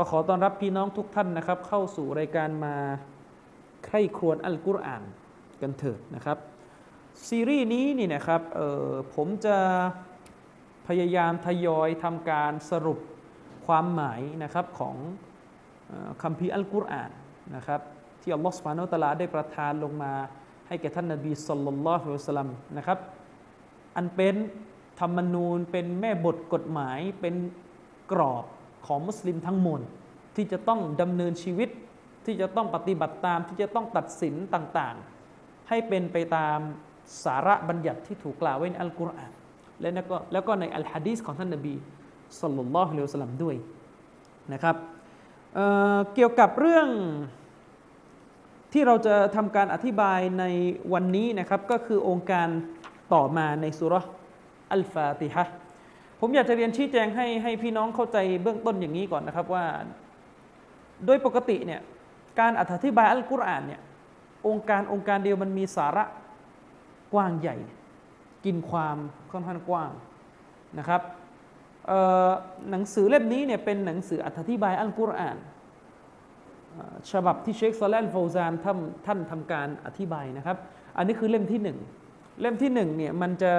ก็ขอต้อนรับพี่น้องทุกท่านนะครับ เข้าสู่รายการมาใคร่ครวญอัลกุรอานกันเถิดนะครับ ซีรีส์นี้นี่นะครับออผมจะพยายามทยอยทำการสรุปความหมายนะครับของออคัมภีอัลกุรอานนะครับที่อัลลอฮฺสุบานาอัตะลาได้ประทานลงมาให้แก่ท่านนบีสัลลัลลอฮุอะลัยฮิวะสัลลัมนะครับอันเป็นธรรมนูญเป็นแม่บทกฎหมายเป็นกรอบ ของมุสลิมทั้งมวลที่จะต้องดำเนินชีวิต ที่จะต้องปฏิบัติตามที่จะต้องตัดสินต่างๆ ให้เป็นไปตามสาระบัญญัติที่ถูกกล่าวไว้ในอัลกุรอานและก็แล้วก็ในอัลฮะดีษของท่านนบีสัลลัลลอฮุอะลัยฮิวะสัลลัมด้วยนะครับเเกี่ยวกับเรื่องที่เราจะทำการอธิบายในวันนี้นะครับ ก็คือองค์การต่อมาในสุรอัลฟาติฮะ ผมอยากจะเรียนชี้แจงให้ให้พี่น้องเข้าใจเบื้องต้นอย่างนี้ก่อนนะครับว่า โดยปกติเนี่ยการอธิบายอัลกุรอานเนี่ยองค์การองค์การเดียวมันมีสาระกว้างใหญ่ กินความค่อนข้างกว้างนะครับหนังสือเล่มนี้เนี่ยเป็นหนังสืออธิบายอัลกุรอานฉบับที่เชคซาเลนโฟซานท่านท่านทำการอธิบายนะครับ อันนี้คือเล่มที่หนึ่งเล่มที่หนึ่งเนี่ยมันจะ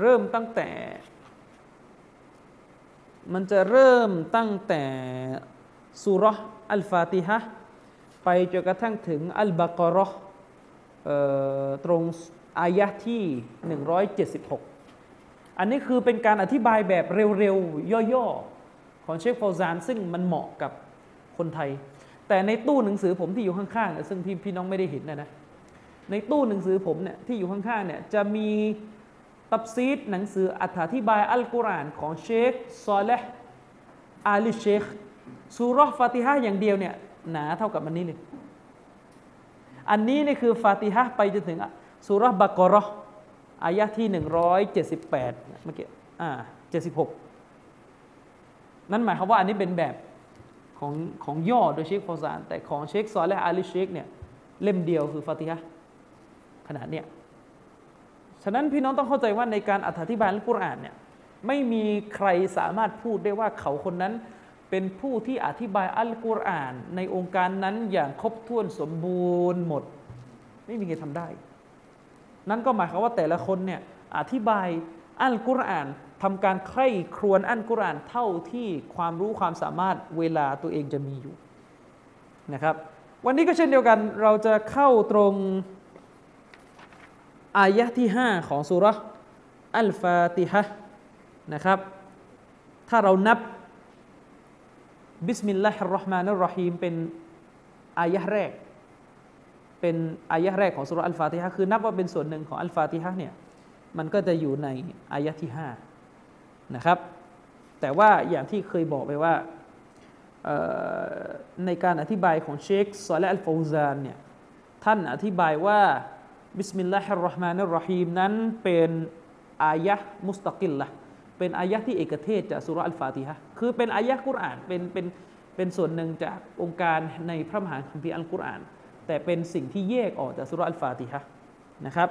เริ่มตั้งแต่ มันจะเริ่มตั้งแต่สุรอัลฟาติฮะไปจนกระทั่งถึงอัลบากรอตรงอายะที่ 176 อันนี้คือเป็นการอธิบายแบบเร็วๆ ย่อๆ ของเชคฟาวซาน ซึ่งมันเหมาะกับคนไทย แต่ในตู้หนังสือผมที่อยู่ข้างๆ ซึ่งพี่พี่น้องไม่ได้เห็นนะนะ ในตู้หนังสือผมเนี่ยที่อยู่ข้างๆเนี่ยจะมี ตับซีดหนังสืออธิบายอัลกุรอานของเชคซอเลห์อาลีเชคสุรฟาติฮะอย่างเดียวเนี่ยหนาเท่ากับอันนี้เลยอันนี้นี่คือฟาติฮะไปจนถึงสุรบักรออายะที่ 178เมื่อกี้อ่า76 นั่นหมายความว่าอันนี้เป็นแบบของของย่อโดยเชคฟอซาน แต่ของเชคซอและอาลีเชคเนี่ยเล่มเดียวคือฟาติฮะขนาดเนี้ย ฉะนั้นพี่น้องต้องเข้าใจว่าในการอธิบายอัลกุรอานเนี่ยไม่มีใครสามารถพูดได้ว่าเขาคนนั้นเป็นผู้ที่อธิบายอัลกุรอาน ในองค์การนั้นอย่างครบถ้วนสมบูรณ์หมด ไม่มีใครทำได้ นั่นก็หมายความว่าแต่ละคนเนี่ยอธิบายอัลกุรอานทำการใคร่ครวญอัลกุรอานเท่าที่ความรู้ความสามารถเวลาตัวเองจะมีอยู่นะครับ วันนี้ก็เช่นเดียวกันเราจะเข้าตรง อายะที่ 5 ของสุรอัลฟาติฮะนะครับ ถ้าเรานับبسم الله الرحمن الرحيمเป็นอายะแรก เป็นอายะแรกของสุรอัลฟาติฮะคือนับว่าเป็นส่วนหนึ่งของอัลฟาติฮะเนี่ยมันก็จะอยู่ในอายะที่ 5 นะครับ แต่ว่าอย่างที่เคยบอกไปว่าในการอธิบายของเชคซอละอัลฟาวซานเนี่ยท่านอธิบายว่า بسم الله الرحمن الرحيمนั้นเป็นอายะمستقلةเป็นอายะที่เอกเทศจากสุรอัลฟาติฮะคือเป็นอายะกุรอานเป็นเป็นเป็นส่วนหนึ่งจากองค์การในพระมหาคัมภีร์อัลกุรอาน แต่เป็นสิ่งที่แยกออกจากสุรอัลฟาติฮะนะครับ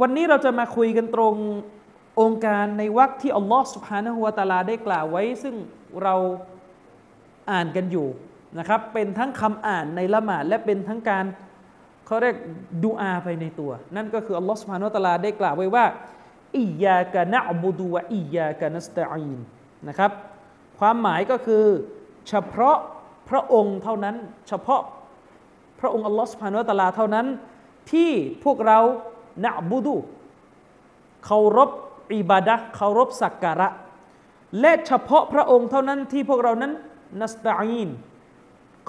วันนี้เราจะมาคุยกันตรงองค์การในวรรคที่อัลลอฮ์สุบฮานะฮุวาตาลาได้กล่าวไว้ ซึ่งเราอ่านกันอยู่นะครับ เป็นทั้งคำอ่านในละหมาดและเป็นทั้งการ เขาเรียกดูอาไปในตัว นั่นก็คืออัลลอฮ์สุบฮานุตาลาได้กล่าวไว้ว่าอิยากะนะบุดูวะอิยากะนัสตะอีนนะครับ ความหมายก็คือเฉพาะพระองค์เท่านั้น เฉพาะพระองค์อัลลอฮ์สุบฮานุตะลาเท่านั้น ที่พวกเรานะบุดูเคารพอิบาดะเคารพสักการะ และเฉพาะพระองค์เท่านั้นที่พวกเรานั้นนัสตะอีน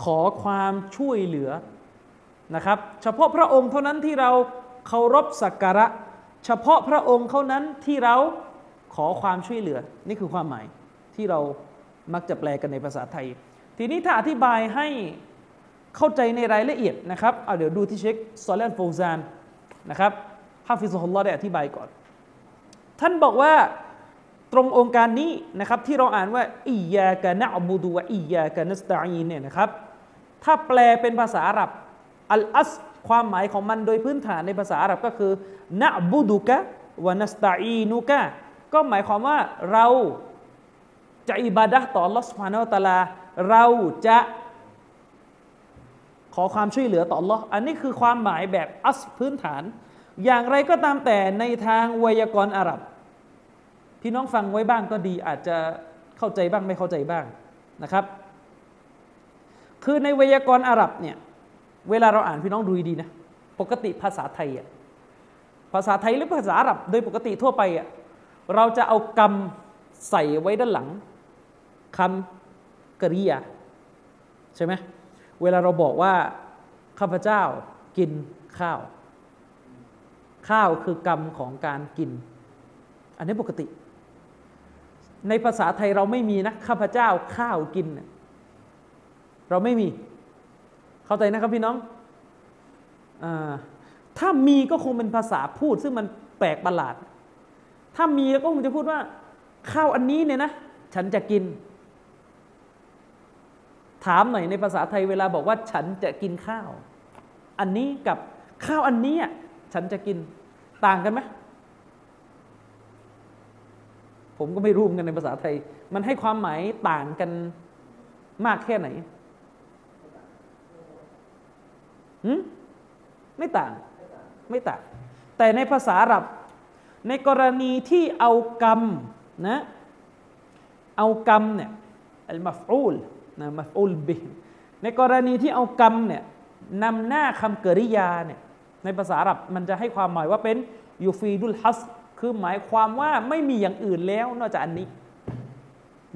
ขอความช่วยเหลือ นะครับ เฉพาะพระองค์เท่านั้นที่เราเคารพสักการะ เฉพาะพระองค์เท่านั้นที่เราขอความช่วยเหลือ นี่คือความหมายที่เรามักจะแปลกันในภาษาไทย ทีนี้ถ้าอธิบายให้เข้าใจในรายละเอียดนะครับเอาเดี๋ยวดูที่เช็คซอลเลนโฟซานนะครับحفظه اللهได้อธิบายก่อน ท่านบอกว่าตรงโองการนี้นะครับที่เราอ่านว่าإياك نعبد وإياك نستعينเนี่ยนะครับถ้าแปลเป็นภาษาอาหรับ อัลอัสความหมายของมันโดยพื้นฐานในภาษาอาหรับก็คือนะบูดุกะวานัสตาอีนุกะก็หมายความว่าเราจะอิบาดะต่อลอสฟานอตาลา เราจะขอความช่วยเหลือต่อลออันนี้คือความหมายแบบอัสพื้นฐาน อย่างไรก็ตามแต่ในทางไวยากรณ์อาหรับ พี่น้องฟังไว้บ้างก็ดีอาจจะเข้าใจบ้างไม่เข้าใจบ้างนะครับ คือในไวยากรณ์อาหรับเนี่ย เวลาเราอ่านพี่น้องดูดีนะ ปกติภาษาไทยอะภาษาไทยหรือภาษาอาหรับโดยปกติทั่วไปอะเราจะเอากรรมใส่ไว้ด้านหลังคำกริยาใช่ไหมเวลาเราบอกว่าข้าพเจ้ากินข้าว ข้าวคือกรรมของการกิน อันนี้ปกติ ในภาษาไทยเราไม่มีนะข้าพเจ้าข้าวกิน เราไม่มี เข้าใจนะครับพี่น้องอถ้ามีก็คงเป็นภาษาพูด ซึ่งมันแปลกประหลาด ถ้ามีก็คงจะพูดว่า ข้าวอันนี้เนี่ยนะฉันจะกิน ถามหน่อยในภาษาไทยเวลาบอกว่า ฉันจะกินข้าว อันนี้กับข้าวอันนี้ฉันจะกินต่างกันไหมผมก็ไม่รู้กันในภาษาไทย มันให้ความหมายต่างกันมากแค่ไหนหืม ไม่ต่าง ไม่ต่าง แต่ในภาษาอาหรับ ในกรณีที่เอากรรมนะเอากรรมเนี่ยอัลมาฟูลนะมัฟอุลบิในกรณีที่เอากรรมเนี่ยนำหน้าคำกริยาเนี่ยในภาษาอาหรับมันจะให้ความหมายว่าเป็นยูฟีดุลฮัสคือหมายความว่าไม่มีอย่างอื่นแล้วนอกจากอันนี้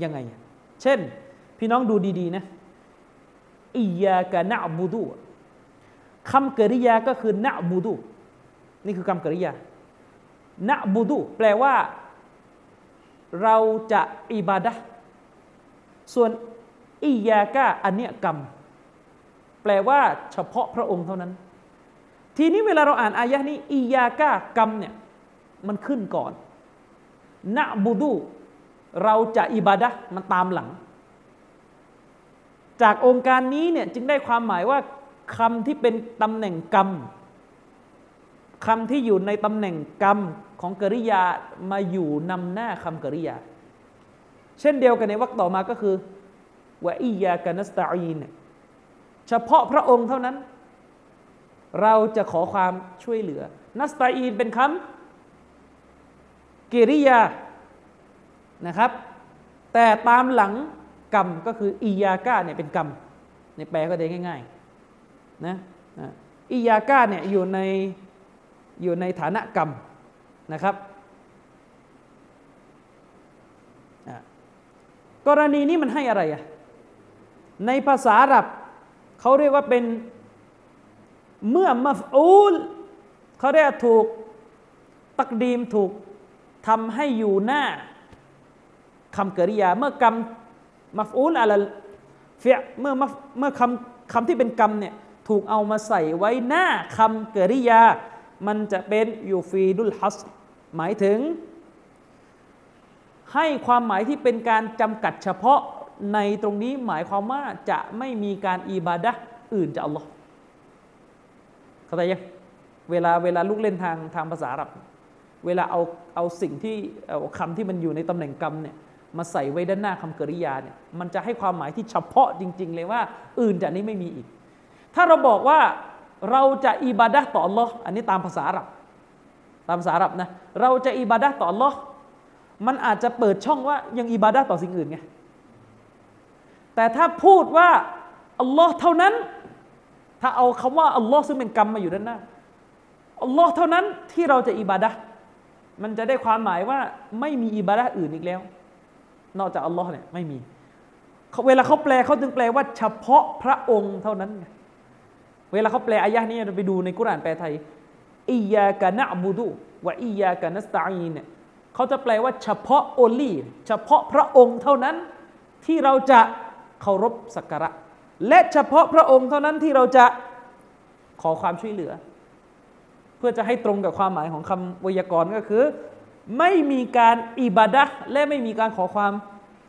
ยังไง เช่น พี่น้องดูดี ๆ นะอียากะนะบูดู คำกริยาก็คือนะบูดูนี่คือคำกริยานะบูดูแปลว่า เราจะอิบาดะส่วนอียากะอันเนี้ยกรรม แปลว่าเฉพาะพระองค์เท่านั้น ทีนี้เวลาเราอ่านอายะนี้อียากะกรรมเนี่ยมันขึ้นก่อนนะบูดูเราจะอิบาดะมันตามหลัง จากองค์การนี้เนี่ยจึงได้ความหมายว่า คำที่เป็นตำแหน่งกรรมคำที่อยู่ในตำแหน่งกรรมของกริยามาอยู่นำหน้าคำกริยา เช่นเดียวกันในวรรคต่อมาก็คือวะอียากานัสตาอีนเฉพาะพระองค์เท่านั้น เราจะขอความช่วยเหลือ นัสตาอีนเป็นคำกิริยานะครับ แต่ตามหลังกรรมก็คืออียากาเนี่ยเป็นกรรมในแปลก็ได้ง่าย ๆ นะอียากาเนี่ยอยู่ในอยู่ในฐานะกรรมนะครับกรณีนี้มันให้อะไรอะในภาษาอาหรับเขาเรียกว่าเป็นเมื่อมัฟอูลเขาเรียกถูกตักดีมถูกทำให้อยู่หน้าคำกริยา เมื่อกรรมมัฟอูลอะไรเฟียเมื่อเมื่อคำคำที่เป็นกรรมเนี่ย ถูกเอามาใส่ไว้หน้าคำกริยา มันจะเป็นยูฟีดุลฮัสหมายถึง ให้ความหมายที่เป็นการจำกัดเฉพาะในตรงนี้หมายความว่าจะไม่มีการอิบาดะอื่นจากอัลลอฮ์เข้าใจยังเวลาเวลาลูกเล่นทางทางภาษาอับ เวลาเอาเอาสิ่งที่เอาคำที่มันอยู่ในตำแหน่งกรรมเนี่ยมาใส่ไว้ด้านหน้าคำกริยาเนี่ยมันจะให้ความหมายที่เฉพาะจริง ๆ เลยว่า อื่นจากนี้ไม่มีอีก ถ้าเราบอกว่าเราจะอิบาดะต่อ Allah อันนี้ตามภาษาอับตามภาษาอับนะเราจะอิบาดะต่อ Allah มันอาจจะเปิดช่องว่ายังอิบาดะต่อสิ่งอื่นไงแต่ถ้าพูดว่าอัลลอฮ์เท่านั้น ถ้าเอาคำว่าอัลลอฮ์ซึ่งเป็นกรรมมาอยู่ด้านหน้าอัลลอฮ์เท่านั้นที่เราจะอิบาดะมันจะได้ความหมายว่าไม่มีอิบาดะอื่นอีกแล้ว นอกจากอัลลอฮ์เนี่ยไม่มีเวลาเขาแปลเขาจึงแปลว่าเฉพาะพระองค์เท่านั้น เวลาเขาแปลอายะนี้เราไปดูในกุรานแปลไทยอียากะนะบูดูวะอียากะนัสตาอีเนี่ยเขาจะแปลว่าเฉพาะโอลีเฉพาะพระองค์เท่านั้นที่เราจะเคารพสักการะ และเฉพาะพระองค์เท่านั้นที่เราจะขอความช่วยเหลือ เพื่อจะให้ตรงกับความหมายของคำไวยากรณ์ก็คือ ไม่มีการอิบาดะและไม่มีการขอความ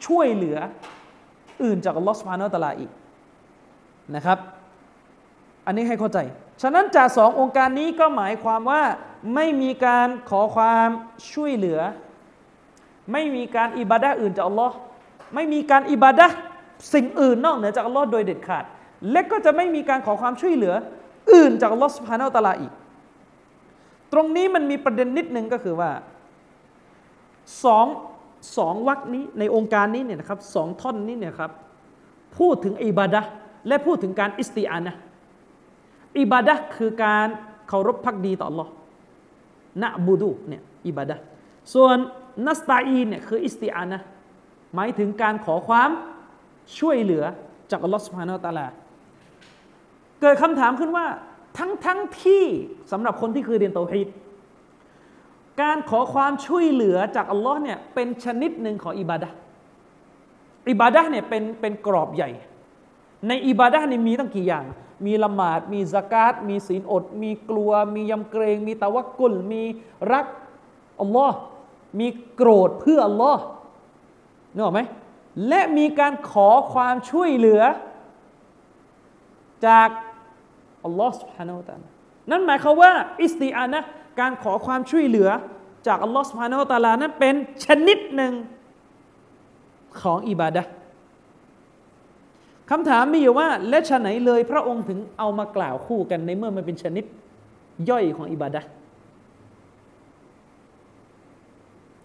ช่วยเหลือ อื่นจากอัลลอฮฺสุบฮานาอัลตะลาอีกนะครับ อันนี้ให้เข้าใจ ฉะนั้นจากสององค์การนี้ก็หมายความว่าไม่มีการขอความช่วยเหลือ ไม่มีการอิบาดะอื่นจากอัลลอฮ์ไม่มีการอิบาดะสิ่งอื่นนอกเหนือจากอัลลอฮ์โดยเด็ดขาด และก็จะไม่มีการขอความช่วยเหลือ อื่นจากอัลลอฮ์สุบฮานาอัลตะลาอีก ตรงนี้มันมีประเด็นนิดนึงก็คือว่าสองสองวรรคนี้ในองค์การนี้เนี่ยนะครับสองท่อนนี้เนี่ยครับพูดถึงอิบาดะและพูดถึงการอิสติอานะ อิบาดะห์คือการเคารพพักดีต่อ Allah นะบูดูเนี่ยอิบาดะห์ส่วนนัสตาอีนเนี่ยคืออิสติอานะหมายถึงการขอความช่วยเหลือจากอัลลอฮฺสุบฮานาอัลตะลาเกิดคำถามขึ้นว่าทั้งทั้งที่สำหรับคนที่เคยเรียนเตาฮีดการขอความช่วยเหลือจากอัลลอฮ์เนี่ยเป็นชนิดหนึ่งของอิบาดะอิบาดะเนี่ยเป็นเป็นกรอบใหญ่ ในอิบาดะนี่มีตั้งกี่อย่าง มีละหมาด มีสกาดมีศีลอด มีกลัว มียำเกรง มีตะวักกุล มีรักอัลลอฮ์มีโกรธเพื่ออัลลอฮ์นึกออกไหมและมีการขอความช่วยเหลือ จากอัลลอฮ์สุบฮานาอัลลอฮ์นั่นหมายความว่า อิสติอานะการขอความช่วยเหลือ จากอัลลอฮ์สุบฮานาอัลลอฮ์นั้นเป็นชนิดหนึ่งของอิบาดะห์ คำถามมีอยู่ว่า และชะไหนเลยพระองค์ถึงเอามากล่าวคู่กันในเมื่อมันเป็นชนิดย่อยของอิบาดะ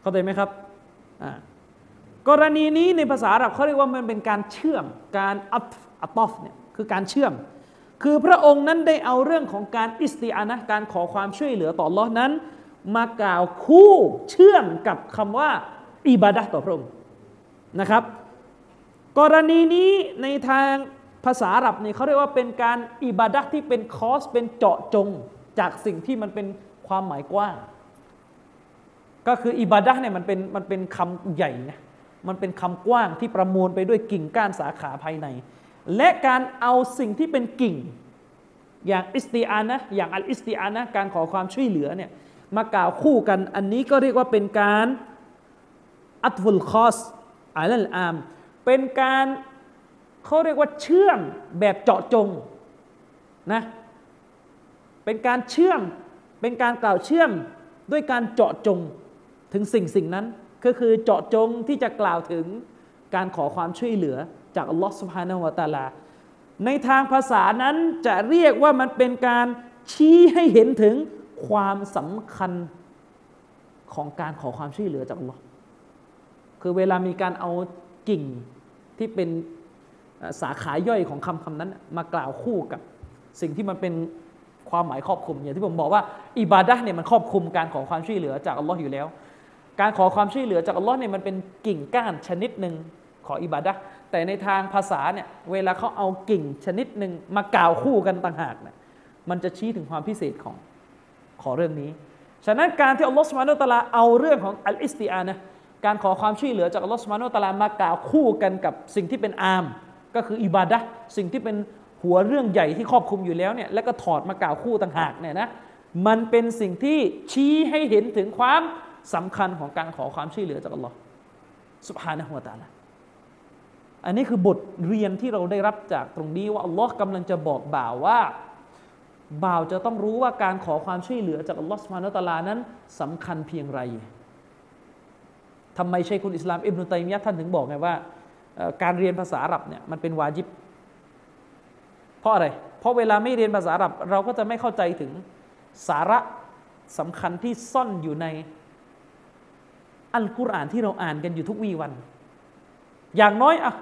เข้าใจไหมครับกรณีนี้ในภาษาอาหรับเขาเรียกว่ามันเป็นการเชื่อมการอัตอัตอฟเนี่ยคือการเชื่อม คือพระองค์นั้นได้เอาเรื่องของการอิสติอานะการขอความช่วยเหลือต่อลอนั้น มากล่าวคู่เชื่อมกับคำว่าอิบาดะต่อพระองค์นะครับ กรณีนี้ในทางภาษาอาหรับเนี่ยเขาเรียกว่าเป็นการอิบาดะที่เป็นخاصเป็นเจาะจงจากสิ่งที่มันเป็นความหมายกว้าง ก็คืออิบาดะเนี่ยมันเป็นมันเป็นคำใหญ่นะมันเป็นคำกว้างที่ประมวลไปด้วยกิ่งก้านสาขาภายใน และการเอาสิ่งที่เป็นกิ่ง อย่างاستعانةอย่างالاستعانةการขอความช่วยเหลือเนี่ยมากล่าวคู่กันอันนี้ก็เรียกว่าเป็นการعطف الخاصอัลลอาม เป็นการเขาเรียกว่าเชื่อมแบบเจาะจงนะเป็นการเชื่อมเป็นการกล่าวเชื่อมด้วยการเจาะจงถึงสิ่งสิ่งนั้น ก็คือเจาะจงที่จะกล่าวถึงการขอความช่วยเหลือจากอัลลอฮฺสุบฮานาวะตาลา ในทางภาษานั้นจะเรียกว่ามันเป็นการชี้ให้เห็นถึงความสำคัญของการขอความช่วยเหลือจากอัลลอฮ์คือเวลามีการเอากิ่ง ที่เป็นสาขาย่อยของคำคำนั้น มากล่าวคู่กับสิ่งที่มันเป็นความหมายครอบคลุมอย่างที่ผมบอกว่าอิบาดะเนี่ยมันครอบคลุมการขอความช่วยเหลือจากอัลลอฮ์อยู่แล้ว การขอความช่วยเหลือจากอัลลอฮ์เนี่ยมันเป็นกิ่งก้านชนิดหนึ่งของอิบาดะแต่ในทางภาษาเนี่ยเวลาเขาเอากิ่งชนิดหนึ่งมากล่าวคู่กันต่างหากเนี่ยมันจะชี้ถึงความพิเศษของขอเรื่องนี้ ฉะนั้นการที่อัลลอฮ์สุบานุตะลาเอาเรื่องของอัลอิสติอานะ การขอความช่วยเหลือจากอัลลอฮ์สุบานุตะลามากล่าวคู่กันกับสิ่งที่เป็นอาม ก็คืออิบาดะสิ่งที่เป็นหัวเรื่องใหญ่ที่ครอบคลุมอยู่แล้วเนี่ยแล้วก็ถอดมากล่าวคู่ต่างหากเนี่ยนะมันเป็นสิ่งที่ชี้ให้เห็นถึงความสำคัญของการขอความช่วยเหลือจากอัลลอฮ์สุบฮานะฮุวาตาละอันนี้คือบทเรียนที่เราได้รับจากตรงนี้ว่าอัลลอฮ์กำลังจะบอกบ่าวว่าบ่าวจะต้องรู้ว่าการขอความช่วยเหลือจากอัลลอฮ์สุบฮานะตาลานั้นสำคัญเพียงไร ทำไมใช่คุณอิสลามอิบนุตัยมียะท่านถึงบอกไงว่า การเรียนภาษาอาหรับเนี่ยมันเป็นวาจิบ เพราะอะไร เพราะเวลาไม่เรียนภาษาอาหรับเราก็จะไม่เข้าใจถึงสาระสำคัญที่ซ่อนอยู่ในอัลกุรอานที่เราอ่านกันอยู่ทุกวีวัน อย่างน้อยอะ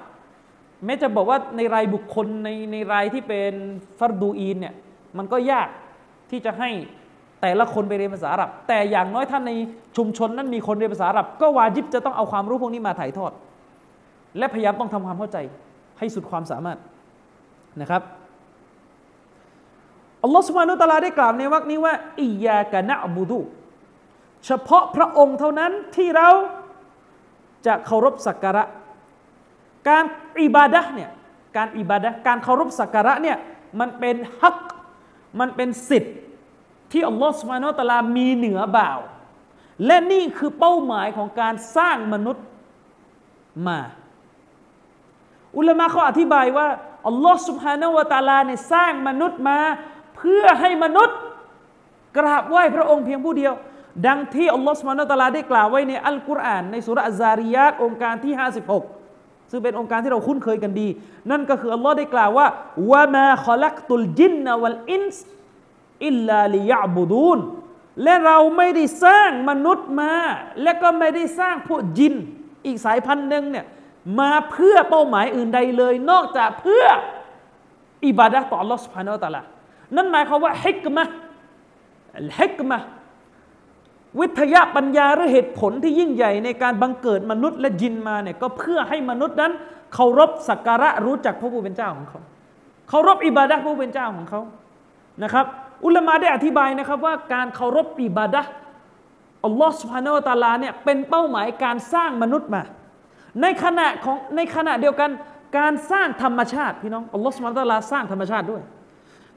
แม้จะบอกว่าในรายบุคคลในในรายที่เป็นฟัรดูอีนเนี่ยมันก็ยากที่จะให้ แต่ละคนไปเรียนภาษาอาหรับ แต่อย่างน้อยท่านในชุมชนนั้นมีคนเรียนภาษาอาหรับ ก็วาจิบจะต้องเอาความรู้พวกนี้มาถ่ายทอด และพยายามต้องทำความเข้าใจให้สุดความสามารถนะครับอัลลอฮฺสุบานุตะลาได้กล่าวในวรรคนี้ว่าอิยากะนะบูดูเฉพาะพระองค์เท่านั้นที่เราจะเคารพสักการะ การอิบาดะเนี่ยการอิบาดะการเคารพสักการะเนี่ยมันเป็นฮักมันเป็นสิทธิ์ ที่อัลลอฮฺสุบานาตะลามีเหนือบ่าว และนี่คือเป้าหมายของการสร้างมนุษย์มา อุลามะเขาอธิบายว่าอัลลอฮฺสุบฮานาวะตาลาเนี่ยสร้างมนุษย์มา เพื่อให้มนุษย์กราบไหว้พระองค์เพียงผู้เดียว ดังที่อัลลอฮฺسبحانه وتعالىได้กล่าวไว้ในอัลกุรอานในซูเราะฮ์อัซซาริยาตโองการที่ 56 ซึ่งเป็นโองการที่เราคุ้นเคยกันดี นั่นก็คืออัลลอฮ์ได้กล่าวว่าวะมาขลักตุลจินนวัลอินส์ อิลลาลิยาบุดูนและเราไม่ได้สร้างมนุษย์มา และก็ไม่ได้สร้างพวกจินอีกสายพันธุ์หนึ่งเนี่ยมาเพื่อเป้าหมายอื่นใดเลย นอกจากเพื่ออิบาดะต่อ Allah سبحانه และ تعالى นั่นหมายความว่าฮิกมะฮิกมะวิทยาปัญญาหรือเหตุผลที่ยิ่งใหญ่ในการบังเกิดมนุษย์และจินมาเนี่ยก็เพื่อให้มนุษย์นั้นเคารพสักการะรู้จักพระผู้เป็นเจ้าของเขาเคารพอิบาดะพระผู้เป็นเจ้าของเขานะครับ อุลามะได้อธิบายนะครับว่าการเคารพอิบาดะอัลลอฮ์สุบฮานาวะตาลาเนี่ยเป็นเป้าหมายการสร้างมนุษย์มา ในขณะของในขณะเดียวกันการสร้างธรรมชาติพี่น้องอัลลอฮ์สุบฮานาวะตาลาสร้างธรรมชาติด้วย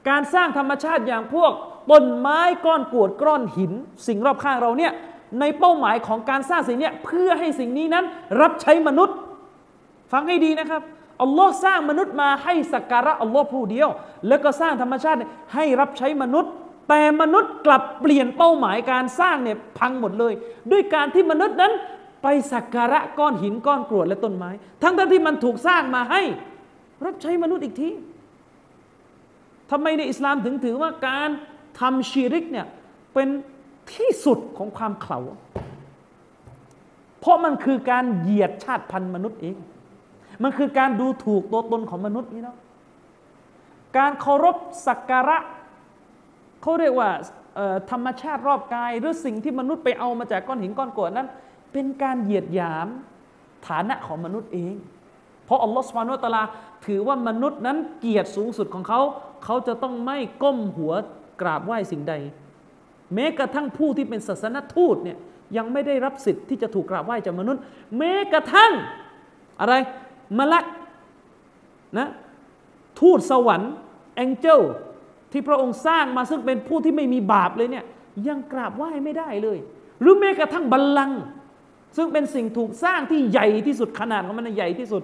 การสร้างธรรมชาติอย่างพวกต้นไม้ก้อนกรวดก้อนหิน สิ่งรอบข้างเราเนี่ยในเป้าหมายของการสร้างสิ่งนี้เพื่อให้สิ่งนี้นั้นรับใช้มนุษย์ ฟังให้ดีนะครับ อัลลอฮ์สร้างมนุษย์มาให้สักการะอัลลอฮ์ผู้เดียว แล้วก็สร้างธรรมชาติให้รับใช้มนุษย์ แต่มนุษย์กลับเปลี่ยนเป้าหมายการสร้างเนี่ยพังหมดเลย ด้วยการที่มนุษย์นั้นไปสักการะก้อนหินก้อนกรวดและต้นไม้ ทั้งที่มันถูกสร้างมาให้ รับใช้มนุษย์อีกทีทำไมในอิสลามถึงถือว่าการทำชีริกเนี่ยเป็นที่สุดของความเข่า เพราะมันคือการเหยียดชาติพันธุ์มนุษย์เอง มันคือการดูถูกตัวตนของมนุษย์นี่เนาะการเคารพสักการะเขาเรียกว่าธรรมชาติรอบกาย หรือสิ่งที่มนุษย์ไปเอามาจากก้อนหินก้อนกรวดนั้น เป็นการเหยียดหยามฐานะของมนุษย์เอง เพราะอัลลอฮฺสุบานุตลาถือว่ามนุษย์นั้นเกียรติสูงสุดของเขา เขาจะต้องไม่ก้มหัวกราบไหว้สิ่งใด แม้กระทั่งผู้ที่เป็นศาสนทูตเนี่ยยังไม่ได้รับสิทธิ์ที่จะถูกกราบไหว้จากมนุษย์ แม้กระทั่งอะไร มลักนะทูตสวรรค์แองเจิลที่พระองค์สร้างมาซึ่งเป็นผู้ที่ไม่มีบาปเลยเนี่ยยังกราบไหว้ไม่ได้เลย หรือแม้กระทั่งบัลลังก์ซึ่งเป็นสิ่งถูกสร้างที่ใหญ่ที่สุดขนาดของมันใหญ่ที่สุด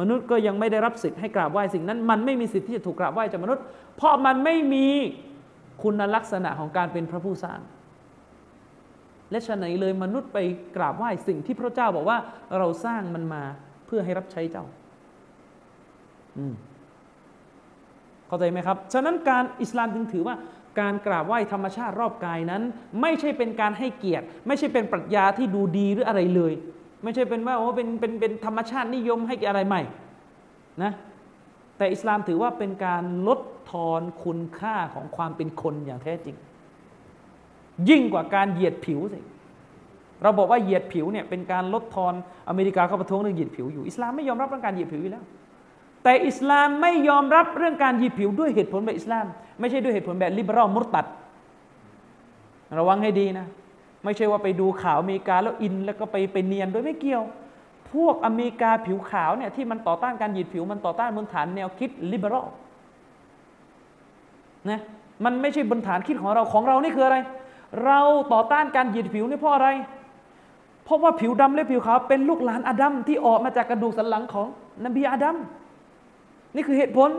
มนุษย์ก็ยังไม่ได้รับสิทธิ์ให้กราบไหว้สิ่งนั้น มันไม่มีสิทธิ์ที่จะถูกกราบไหว้จากมนุษย์ เพราะมันไม่มีคุณลักษณะของการเป็นพระผู้สร้าง และฉะไหนเลยมนุษย์ไปกราบไหว้สิ่งที่พระเจ้าบอกว่าเราสร้างมันมา เพื่อให้รับใช้เจ้าอืมเข้าใจไหมครับ ฉะนั้นการอิสลามจึงถือว่าการกราบไหว้ธรรมชาติรอบกายนั้น ไม่ใช่เป็นการให้เกียรติ ไม่ใช่เป็นปรัชญาที่ดูดีหรืออะไรเลย ไม่ใช่เป็นว่าโอ้เป็นเป็นเป็นธรรมชาตินิยมให้อะไรใหม่นะแต่อิสลามถือว่าเป็นการลดทอนคุณค่าของความเป็นคนอย่างแท้จริง ยิ่งกว่าการเหยียดผิวสิ เราบอกว่าเหยียดผิวเนี่ยเป็นการลดทอนอเมริกาเขาประท้วงเรื่องเหยียดผิวอยู่ อิสลามไม่ยอมรับเรื่องการเหยียดผิวอยู่แล้ว แต่อิสลามไม่ยอมรับเรื่องการเหยียดผิวด้วยเหตุผลแบบอิสลาม ไม่ใช่ด้วยเหตุผลแบบลิเบอรัลมุตตัด ระวังให้ดีนะ ไม่ใช่ว่าไปดูข่าวอเมริกาแล้วอินแล้วก็ไปไปเนียนโดยไม่เกี่ยว พวกอเมริกาผิวขาวเนี่ยที่มันต่อต้านการเหยียดผิวมันต่อต้านบนฐานแนวคิดลิเบอรัลนะมันไม่ใช่บนฐานคิดของเราของเรานี่คืออะไร เราต่อต้านการเหยียดผิวนี่เพราะอะไร เพราะว่าผิวดำและผิวขาวเป็นลูกหลานอาดัมที่ออกมาจากกระดูกสันหลังของนบีอาดัมนี่คือเหตุผล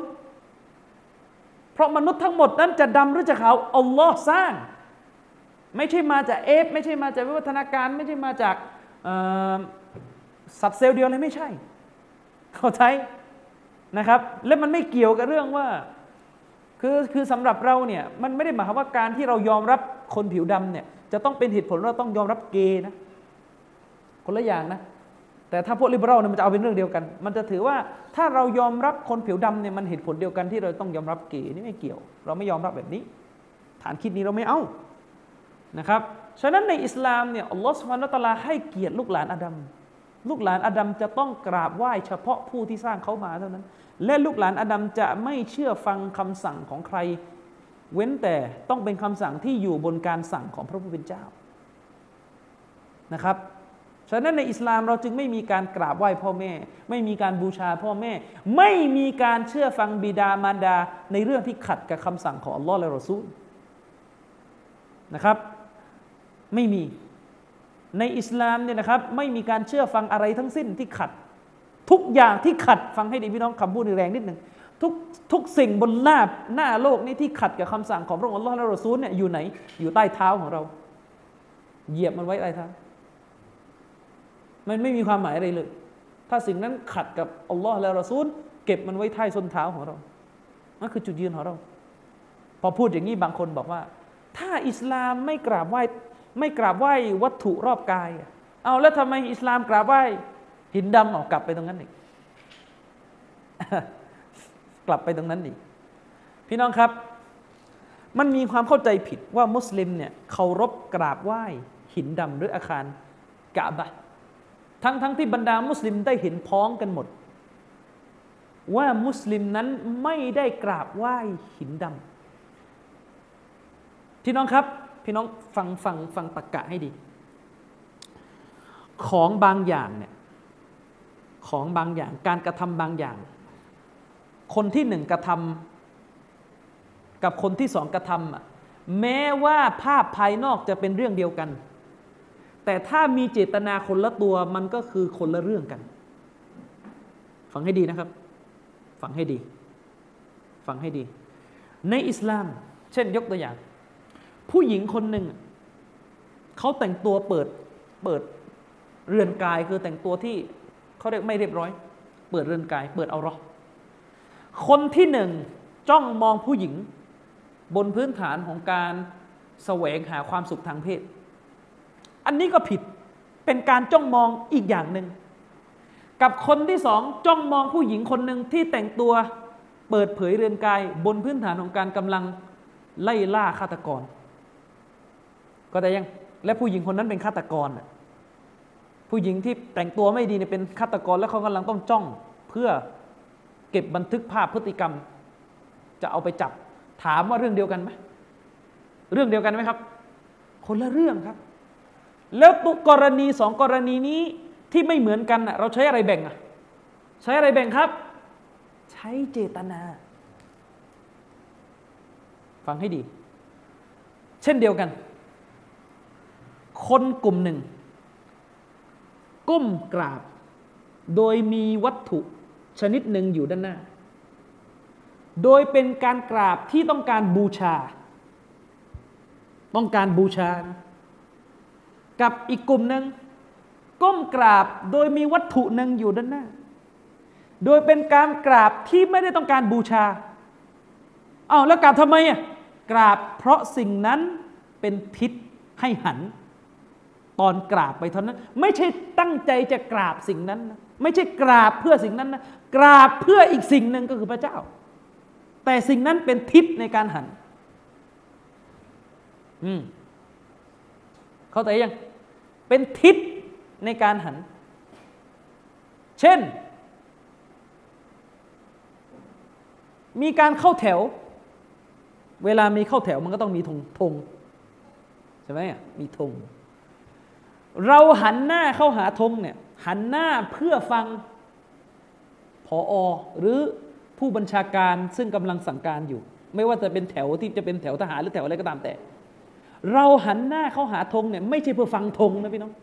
เพราะมนุษย์ทั้งหมดนั้นจะดำหรือจะขาวอัลลอฮ์สร้าง ไม่ใช่มาจากเอฟไม่ใช่มาจากวิวัฒนาการ ไม่ใช่มาจากสัตว์เซลล์เดียวเลยไม่ใช่ เข้าใจนะครับ และมันไม่เกี่ยวกับเรื่องว่าคือคือสำหรับเราเนี่ยมันไม่ได้หมายความว่าการที่เรายอมรับคนผิวดำเนี่ยจะต้องเป็นเหตุผลเราต้องยอมรับเกย์นะ คนละอย่างนะ แต่ถ้าพวกลิเบอรัลเนี่ยมันจะเอาเป็นเรื่องเดียวกัน มันจะถือว่าถ้าเรายอมรับคนผิวดำเนี่ยมันเหตุผลเดียวกันที่เราต้องยอมรับเกย์นี่ไม่เกี่ยว เราไม่ยอมรับแบบนี้ ฐานคิดนี้เราไม่เอานะครับฉะนั้นในอิสลามเนี่ยอัลลอฮฺสุบฮานาตะลาให้เกียรติลูกหลานอาดัมลูกหลานอาดัมจะต้องกราบไหว้เฉพาะผู้ที่สร้างเขามาเท่านั้น และลูกหลานอาดัมจะไม่เชื่อฟังคำสั่งของใคร เว้นแต่ต้องเป็นคำสั่งที่อยู่บนการสั่งของพระผู้เป็นเจ้านะครับ ฉะนั้นในอิสลามเราจึงไม่มีการกราบไหว้พ่อแม่ ไม่มีการบูชาพ่อแม่ ไม่มีการเชื่อฟังบิดามารดา ในเรื่องที่ขัดกับคำสั่งของอัลลอฮ์และรอซูลนะครับ ไม่มีในอิสลามเนี่ยนะครับ ไม่มีการเชื่อฟังอะไรทั้งสิ้นที่ขัด ทุกอย่างที่ขัดฟังให้ดีพี่น้องคำพูดแรงนิดหนึ่งทุกทุกสิ่งบนหน้าหน้าโลกนี้ที่ขัดกับคำสั่งของพระองค์อัลลอฮ์และรอซูลเนี่ยอยู่ไหน อยู่ใต้เท้าของเรา เหยียบมันไว้ใต้เท้า มันไม่มีความหมายอะไรเลย ถ้าสิ่งนั้นขัดกับอัลลอฮ์และรอซูล เก็บมันไว้ใต้ส้นเท้าของเรานั่นคือจุดยืนของเรา พอพูดอย่างนี้บางคนบอกว่า ถ้าอิสลามไม่กราบไหว้ไม่กราบไหว้วัตถุรอบกาย เอาแล้วทำไมอิสลามกราบไหว้หินดำออกกลับไปตรงนั้นอีกกลับไปตรงนั้นอีกพี่น้องครับ มันมีความเข้าใจผิดว่ามุสลิมเนี่ยเคารพกราบไหว้หินดำหรืออาคารกะบะ ทั้งทั้งที่บรรดามุสลิมได้เห็นพ้องกันหมด ว่ามุสลิมนั้นไม่ได้กราบไหว้หินดำพี่น้องครับ พี่น้องฟังฟังฟังตะกะให้ดี ของบางอย่างเนี่ยของบางอย่างการกระทำบางอย่าง คนที่หนึ่งกระทำกับคนที่สองกระทำแม้ว่าภาพภายนอกจะเป็นเรื่องเดียวกัน แต่ถ้ามีเจตนาคนละตัวมันก็คือคนละเรื่องกัน ฟังให้ดีนะครับ ฟังให้ดี ฟังให้ดี ในอิสลาม เช่นยกตัวอย่าง ผู้หญิงคนหนึ่งเขาแต่งตัวเปิดเปิดเรือนกายคือแต่งตัวที่เขาเรียกไม่เรียบร้อย เปิดเรือนกาย เปิดเอารอคนที่หนึ่งจ้องมองผู้หญิง บนพื้นฐานของการแสวงหาความสุขทางเพศ อันนี้ก็ผิดเป็นการจ้องมองอีกอย่างหนึ่งกับคนที่สองจ้องมองผู้หญิงคนหนึ่งที่แต่งตัวเปิดเผยเรือนกาย บนพื้นฐานของการกำลังไล่ล่าฆาตกร ก็ได้ยังและผู้หญิงคนนั้นเป็นฆาตกรผู้หญิงที่แต่งตัวไม่ดีเนี่ยเป็นฆาตกร แล้วเขากำลังต้องจ้องเพื่อเก็บบันทึกภาพพฤติกรรม จะเอาไปจับถามว่าเรื่องเดียวกันไหมเรื่องเดียวกันไหมครับ คนละเรื่องครับ แล้วตุกรณีสองกรณีนี้ที่ไม่เหมือนกันเราใช้อะไรแบ่งอะใช้อะไรแบ่งครับ ใช้เจตนา ฟังให้ดี เช่นเดียวกัน คนกลุ่มหนึ่ง ก้มกราบ โดยมีวัตถุชนิดหนึ่งอยู่ด้านหน้า โดยเป็นการกราบที่ต้องการบูชา ต้องการบูชานะ กับอีกกลุ่มหนึ่งก้มกราบโดยมีวัตถุหนึ่งอยู่ด้านหน้า โดยเป็นการกราบที่ไม่ได้ต้องการบูชาเอ้าแล้วกราบทำไมอะกราบเพราะสิ่งนั้นเป็นทิศให้หัน ตอนกราบไปเท่านั้น ไม่ใช่ตั้งใจจะกราบสิ่งนั้นนะไม่ใช่กราบเพื่อสิ่งนั้นนะกราบเพื่ออีกสิ่งหนึ่งก็คือพระเจ้า แต่สิ่งนั้นเป็นทิศในการหัน อืม เข้าใจยัง เป็นทิศในการหัน เช่น มีการเข้าแถว เวลามีเข้าแถวมันก็ต้องมีธงธงใช่ไหมอะมีธงเราหันหน้าเข้าหาธงเนี่ยหันหน้าเพื่อฟังพออหรือผู้บัญชาการซึ่งกำลังสั่งการอยู่ ไม่ว่าจะเป็นแถวที่จะเป็นแถวทหารหรือแถวอะไรก็ตามแต่ เราหันหน้าเข้าหาธงเนี่ยไม่ใช่เพื่อฟังธงนะพี่น้อง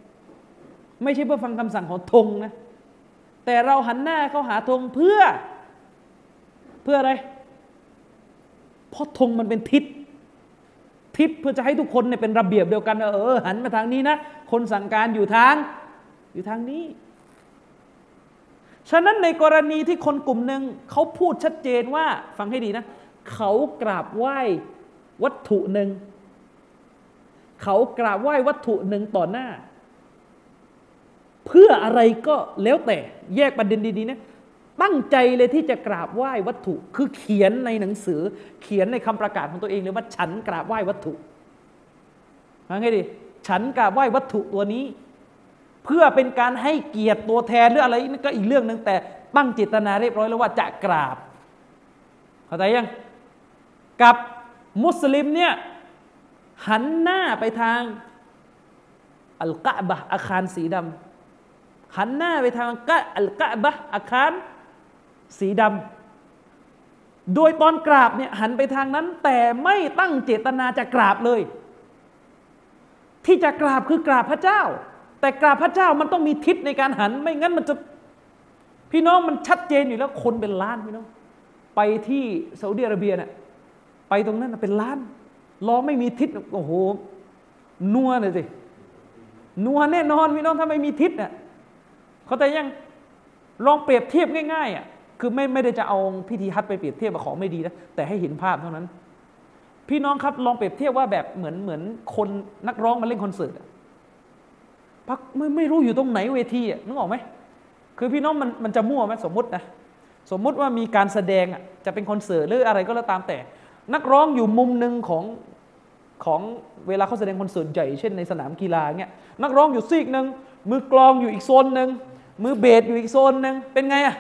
ไม่ใช่เพื่อฟังคำสั่งของธงนะ แต่เราหันหน้าเข้าหาธงเพื่อ เพื่ออะไร เพราะธงมันเป็นทิศ ทิศเพื่อจะให้ทุกคนเนี่ยเป็นระเบียบเดียวกันเออหันมาทางนี้นะ คนสั่งการอยู่ทาง อยู่ทางนี้ ฉะนั้นในกรณีที่คนกลุ่มหนึ่งเขาพูดชัดเจนว่าฟังให้ดีนะ เขากราบไหว้วัตถุหนึ่ง เขากราบไหว้วัตถุหนึ่งต่อหน้า เพื่ออะไรก็แล้วแต่แยกประเด็นดีๆนะตั้งใจเลยที่จะกราบไหว้วัตถุ คือเขียนในหนังสือ เขียนในคำประกาศของตัวเองเลยว่าฉันกราบไหว้วัตถุมาไงดีฉันกราบไหว้วัตถุตัวนี้ เพื่อเป็นการให้เกียรติตัวแทนหรืออะไรนั่นก็อีกเรื่องหนึ่งแต่ตั้งจิตนาเรียบร้อยแล้วว่าจะกราบเข้าใจยัง กับมุสลิมเนี่ย หันหน้าไปทางอัลกะบะอาคารสีดำหันหน้าไปทางกะอัลกะบะอาคารสีดำโดยตอนกราบเนี่ยหันไปทางนั้น แต่ไม่ตั้งเจตนาจะกราบเลย ที่จะกราบคือกราบพระเจ้า แต่กราบพระเจ้ามันต้องมีทิศในการหัน ไม่งั้นมันจะพี่น้องมันชัดเจนอยู่แล้วคนเป็นล้านพี่น้อง ไปที่ซาอุดิอาระเบียเนี่ยไปตรงนั้นเป็นล้าน ล้อไม่มีทิศโอ้โหนัวเลยสินัวแน่นอนพี่น้องถ้าไม่มีทิศเนี่ยเขาแต่ยังลองเปรียบเทียบง่ายๆอะคือไม่ไม่ได้จะเอาพิธีฮัตไปเปรียบเทียบกับของไม่ดีนะแต่ให้เห็นภาพเท่านั้น พี่น้องครับลองเปรียบเทียบว่าแบบเหมือนเหมือนคนนักร้องมาเล่นคอนเสิร์ตพักไม่ไม่รู้อยู่ตรงไหนเวทีอะนึกออกไหมคือพี่น้องมันมันจะมั่วไหมสมมตินะสมมุติว่ามีการแสดงอะจะเป็นคอนเสิร์ตหรืออะไรก็แล้วตามแต่ นักร้องอยู่มุมหนึ่งของของเวลาเขาแสดงคอนเสิร์ตใหญ่เช่นในสนามกีฬาเงี้ยนักร้องอยู่ซีกหนึ่งมือกลองอยู่อีกโซนหนึ่งมือเบสอยู่อีกโซนหนึ่งเป็นไงอะ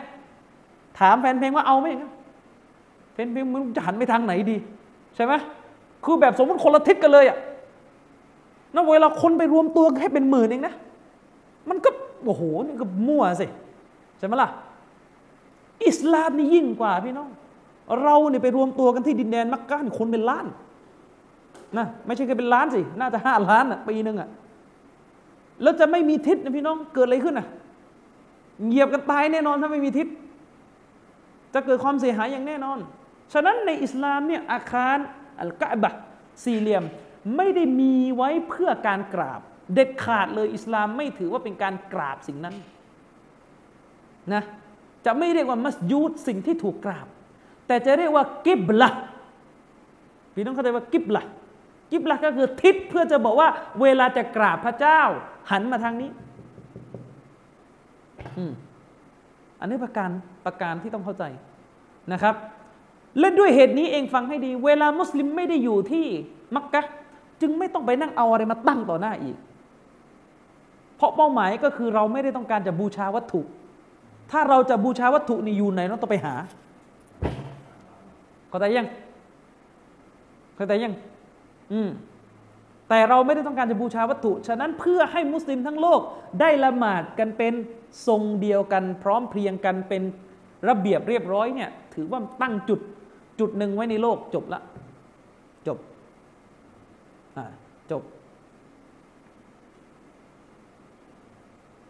ถามแฟนเพลงว่าเอาไหมแฟนเพลงมึงจะหันไปทางไหนดี ใช่ไหมคือแบบสมมติคนละทิศกันเลยอะนั่นเวลาคนไปรวมตัวแค่เป็นหมื่นเองนะ มันก็โอ้โหนี่ก็มั่วสิใช่ไหมล่ะอิสลามนี่ยิ่งกว่าพี่น้อง เราเนี่ยไปรวมตัวกันที่ดินแดนมักกะนี่คนเป็นล้านนะไม่ใช่แค่เป็นล้านสิ น่าจะห้าล้านอะปีหนึ่งอะแล้วจะไม่มีทิศนะพี่น้องเกิดอะไรขึ้นอะเหยียบกันตายแน่นอนถ้าไม่มีทิศ จะเกิดความเสียหายอย่างแน่นอน ฉะนั้นในอิสลามเนี่ยอาคารอัลกะบะสี่เหลี่ยมไม่ได้มีไว้เพื่อการกราบ เด็ดขาดเลยอิสลามไม่ถือว่าเป็นการกราบสิ่งนั้นนะจะไม่เรียกว่ามัสยูดสิ่งที่ถูกกราบ แต่จะเรียกว่ากิบละพี่น้องเข้าใจว่ากิบละกิบละก็คือทิศเพื่อจะบอกว่า เวลาจะกราบพระเจ้า หันมาทางนี้อันนี้ประการประการที่ต้องเข้าใจนะครับ และด้วยเหตุนี้เองฟังให้ดี เวลามุสลิมไม่ได้อยู่ที่มักกะจึงไม่ต้องไปนั่งเอาอะไรมาตั้งต่อหน้าอีก เพราะเป้าหมายก็คือเราไม่ได้ต้องการจะบูชาวัตถุ ถ้าเราจะบูชาวัตถุนี่อยู่ไหนเราต้องไปหา เข้าใจยังเข้าใจยัง อืมแต่เราไม่ได้ต้องการจะบูชาวัตถุ ฉะนั้นเพื่อให้มุสลิมทั้งโลกได้ละหมาดกันเป็นทรงเดียวกัน พร้อมเพรียงกันเป็นระเบียบเรียบร้อยเนี่ย ถือว่าตั้งจุดจุดหนึ่งไว้ในโลกจบละ จบอ่าจบ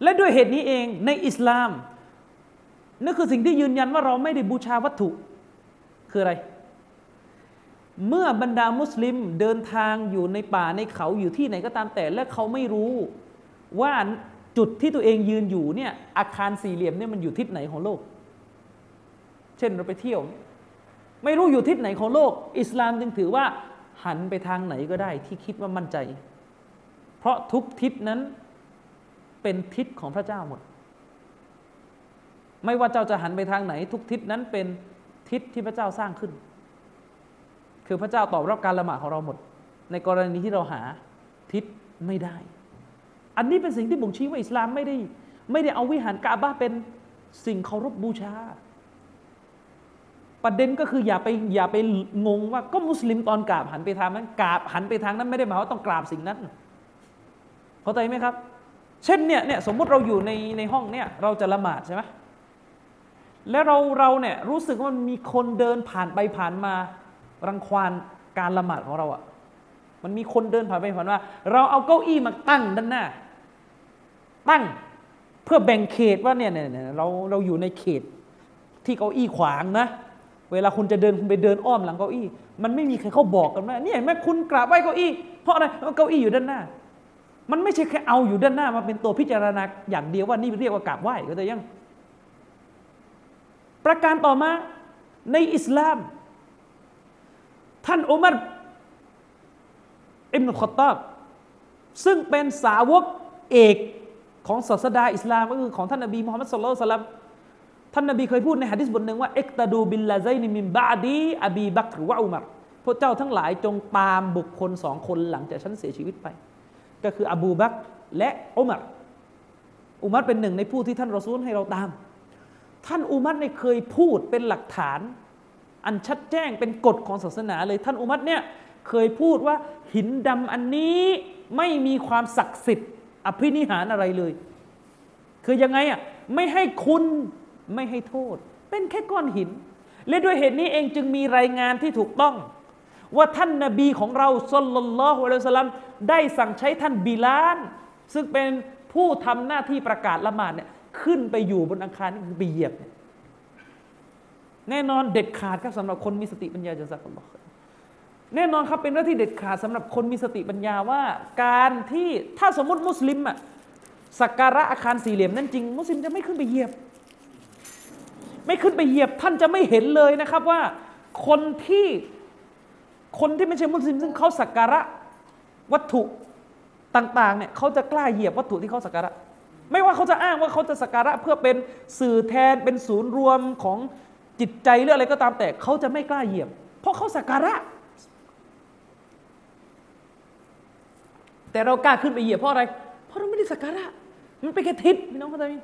และด้วยเหตุนี้เองในอิสลามนั่นคือสิ่งที่ยืนยันว่าเราไม่ได้บูชาวัตถุ คืออะไร เมื่อบรรดามุสลิมเดินทางอยู่ในป่าในเขาอยู่ที่ไหนก็ตามแต่ และเขาไม่รู้ว่าจุดที่ตัวเองยืนอยู่เนี่ยอาคารสี่เหลี่ยมเนี่ยมันอยู่ทิศไหนของโลก เช่นเราไปเที่ยว ไม่รู้อยู่ทิศไหนของโลก อิสลามจึงถือว่าหันไปทางไหนก็ได้ที่คิดว่ามั่นใจ เพราะทุกทิศนั้นเป็นทิศของพระเจ้าหมด ไม่ว่าเจ้าจะหันไปทางไหน ทุกทิศนั้นเป็น ทิศที่พระเจ้าสร้างขึ้น คือพระเจ้าตอบรับการละหมาดของเราหมด ในกรณีที่เราหาทิศไม่ได้ อันนี้เป็นสิ่งที่บ่งชี้ว่าอิสลามไม่ได้ ไม่ได้เอาวิหารกาบะเป็นสิ่งเคารพบบูชา ประเด็นก็คืออย่าไปอย่าไปงงว่าก็มุสลิมตอนกราบหันไปทางนั้นกราบหันไปทางนั้นไม่ได้หมายว่าต้องกราบสิ่งนั้นเข้าใจไหมครับ เช่นเนี่ยเนี่ยสมมติเราอยู่ในในห้องเนี่ยเราจะละหมาดใช่ไหม แล้วเราเราเนี่ยรู้สึกว่ามันมีคนเดินผ่านไปผ่านมา รังควานการละหมาดของเราอะ่ะมันมีคนเดินผ่านไปผ่านมาเราเอาเก้าอี้มาตั้งด้านหน้า ตั้งเพื่อแบ่งเขตว่าเนี่ยเนี่ยเราเราอยู่ในเขตที่เก้าอี้ขวางนะ เวลาคุณจะเดินคุณไปเดินอ้อมหลังเก้าอี้ มันไม่มีใครเขาบอกกันว่าเนี่ยแม่คุณกราบไหว้เก้าอี้เพราะอะไรเก้าอี้อยู่ด้านหน้า มันไม่ใช่แค่เอาอยู่ด้านหน้ามาเป็นตัวพิจารณาอย่างเดียวว่านี่เรียกว่ากราบไหว้ก็แต่ยัง ประการต่อมาในอิสลาม ท่านอุมัรอิบนุขตอบซึ่งเป็นสาวกเอกของศาสดาอิสลามก็คือของท่านนบีมุฮัมมัดสุลลัลสลัมท่านนบีเคยพูดในฮะดิษบทหนึ่งว่าเอกตาดูบิลลาไซนิมิมบาดีอบีบักหรือว่าอุมัรพวกเจ้าทั้งหลายจงตามบุคคลสองคนหลังจากฉันเสียชีวิตไป ก็คืออบูบักและอุมัรอุมัรเป็นหนึ่งในผู้ที่ท่านรอซูลให้เราตาม ท่านอุมัตเนี่ยเคยพูดเป็นหลักฐาน อันชัดแจ้งเป็นกฎของศาสนาเลยท่านอุมัตเนี่ยเคยพูดว่าหินดำอันนี้ไม่มีความศักดิ์สิทธิ์อภินิหารอะไรเลย คือยังไงอะไม่ให้คุณไม่ให้โทษ เป็นแค่ก้อนหิน และด้วยเหตุนี้เองจึงมีรายงานที่ถูกต้อง ว่าท่านนาบีของเราสุลลัลลอฮุอะลัยฮิสลัมได้สั่งใช้ท่านบิลาน ซึ่งเป็นผู้ทำหน้าที่ประกาศละหมาดเนี่ย ขึ้นไปอยู่บนอังคารนี่คือไปเหยียบเนี่ยแน่นอนเด็ดขาดครับสำหรับคนมีสติปัญญาจะสักอัลลอฮ์แน่นอนครับเป็นเรื่องที่เด็ดขาดสำหรับคนมีสติปัญญาว่า การที่ถ้าสมมติมุสลิมอะสักการะอาคารสี่เหลี่ยมนั้นจริง มุสลิมจะไม่ขึ้นไปเหยียบ ไม่ขึ้นไปเหยียบท่านจะไม่เห็นเลยนะครับว่า คนที่คนที่ไม่ใช่มุสลิมซึ่งเขาสักการะวัตถุต่างๆเนี่ยเขาจะกล้าเหยียบวัตถุที่เขาสักการะ ไม่ว่าเขาจะอ้างว่าเขาจะสักการะเพื่อเป็นสื่อแทนเป็นศูนย์รวมของจิตใจหรืออะไรก็ตามแต่เขาจะไม่กล้าเหยียบ เพราะเขาสักการะ แต่เรากล้าขึ้นไปเหยียบเพราะอะไร เพราะเราไม่ได้สักการะ มันเป็นแค่ทิศพี่น้องเข้าใจไหม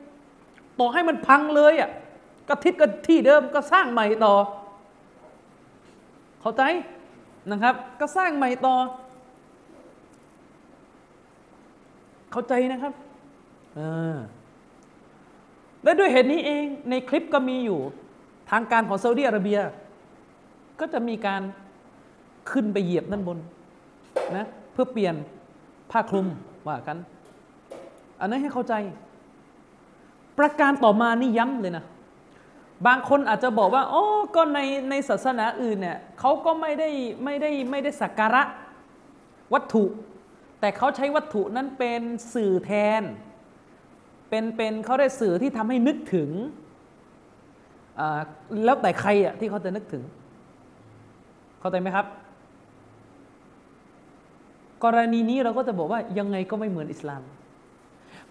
ต่อให้มันพังเลยอะก็ทิศก็ที่เดิมก็สร้างใหม่ต่อ เข้าใจนะครับ ก็สร้างใหม่ต่อ เข้าใจนะครับ และด้วยเหตุนี้เองในคลิปก็มีอยู่ทางการของซาอุดิอาระเบีย ก็จะมีการขึ้นไปเหยียบด้านบนนะเพื่อเปลี่ยนผ้าคลุมว่ากัน อันนั้นให้เข้าใจ ประการต่อมานี่ย้ำเลยนะ บางคนอาจจะบอกว่าโอ๋อก็ในในศาสนาอื่นเนี่ยเขาก็ไม่ได้ไม่ได้ไม่ได้สักการะวัตถุ แต่เขาใช้วัตถุนั้นเป็นสื่อแทน เป็นเป็นเขาได้สื่อที่ทำให้นึกถึงแล้วแต่ใครอะที่เขาจะนึกถึง เข้าใจไหมครับ กรณีนี้เราก็จะบอกว่ายังไงก็ไม่เหมือนอิสลาม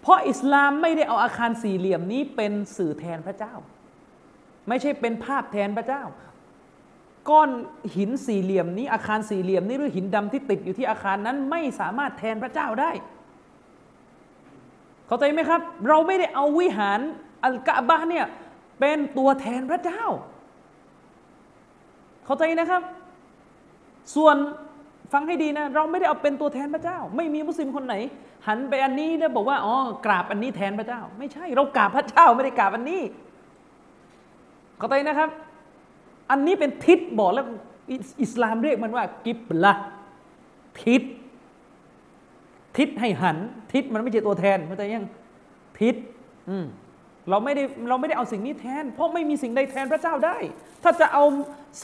เพราะอิสลามไม่ได้เอาอาคารสี่เหลี่ยมนี้เป็นสื่อแทนพระเจ้า ไม่ใช่เป็นภาพแทนพระเจ้า ก้อนหินสี่เหลี่ยมนี้อาคารสี่เหลี่ยมนี้หรือหินดำที่ติดอยู่ที่อาคารนั้นไม่สามารถแทนพระเจ้าได้ เข้าใจไหมครับ เราไม่ได้เอาวิหารอัลกะบะเนี่ยเป็นตัวแทนพระเจ้า เข้าใจนะครับ ส่วนฟังให้ดีนะ เราไม่ได้เอาเป็นตัวแทนพระเจ้า ไม่มีมุสลิมคนไหน หันไปอันนี้แล้วบอกว่าอ๋อกราบอันนี้แทนพระเจ้า ไม่ใช่ เรากราบพระเจ้าไม่ได้กราบอันนี้ เข้าใจนะครับ อันนี้เป็นทิศบอกแล้วอิสลามเรียกมันว่า กิบละทิศ ทิศให้หัน ทิศมันไม่ใช่ตัวแทนเข้าใจยังทิศอืมเราไม่ได้เราไม่ได้เอาสิ่งนี้แทน เพราะไม่มีสิ่งใดแทนพระเจ้าได้ ถ้าจะเอา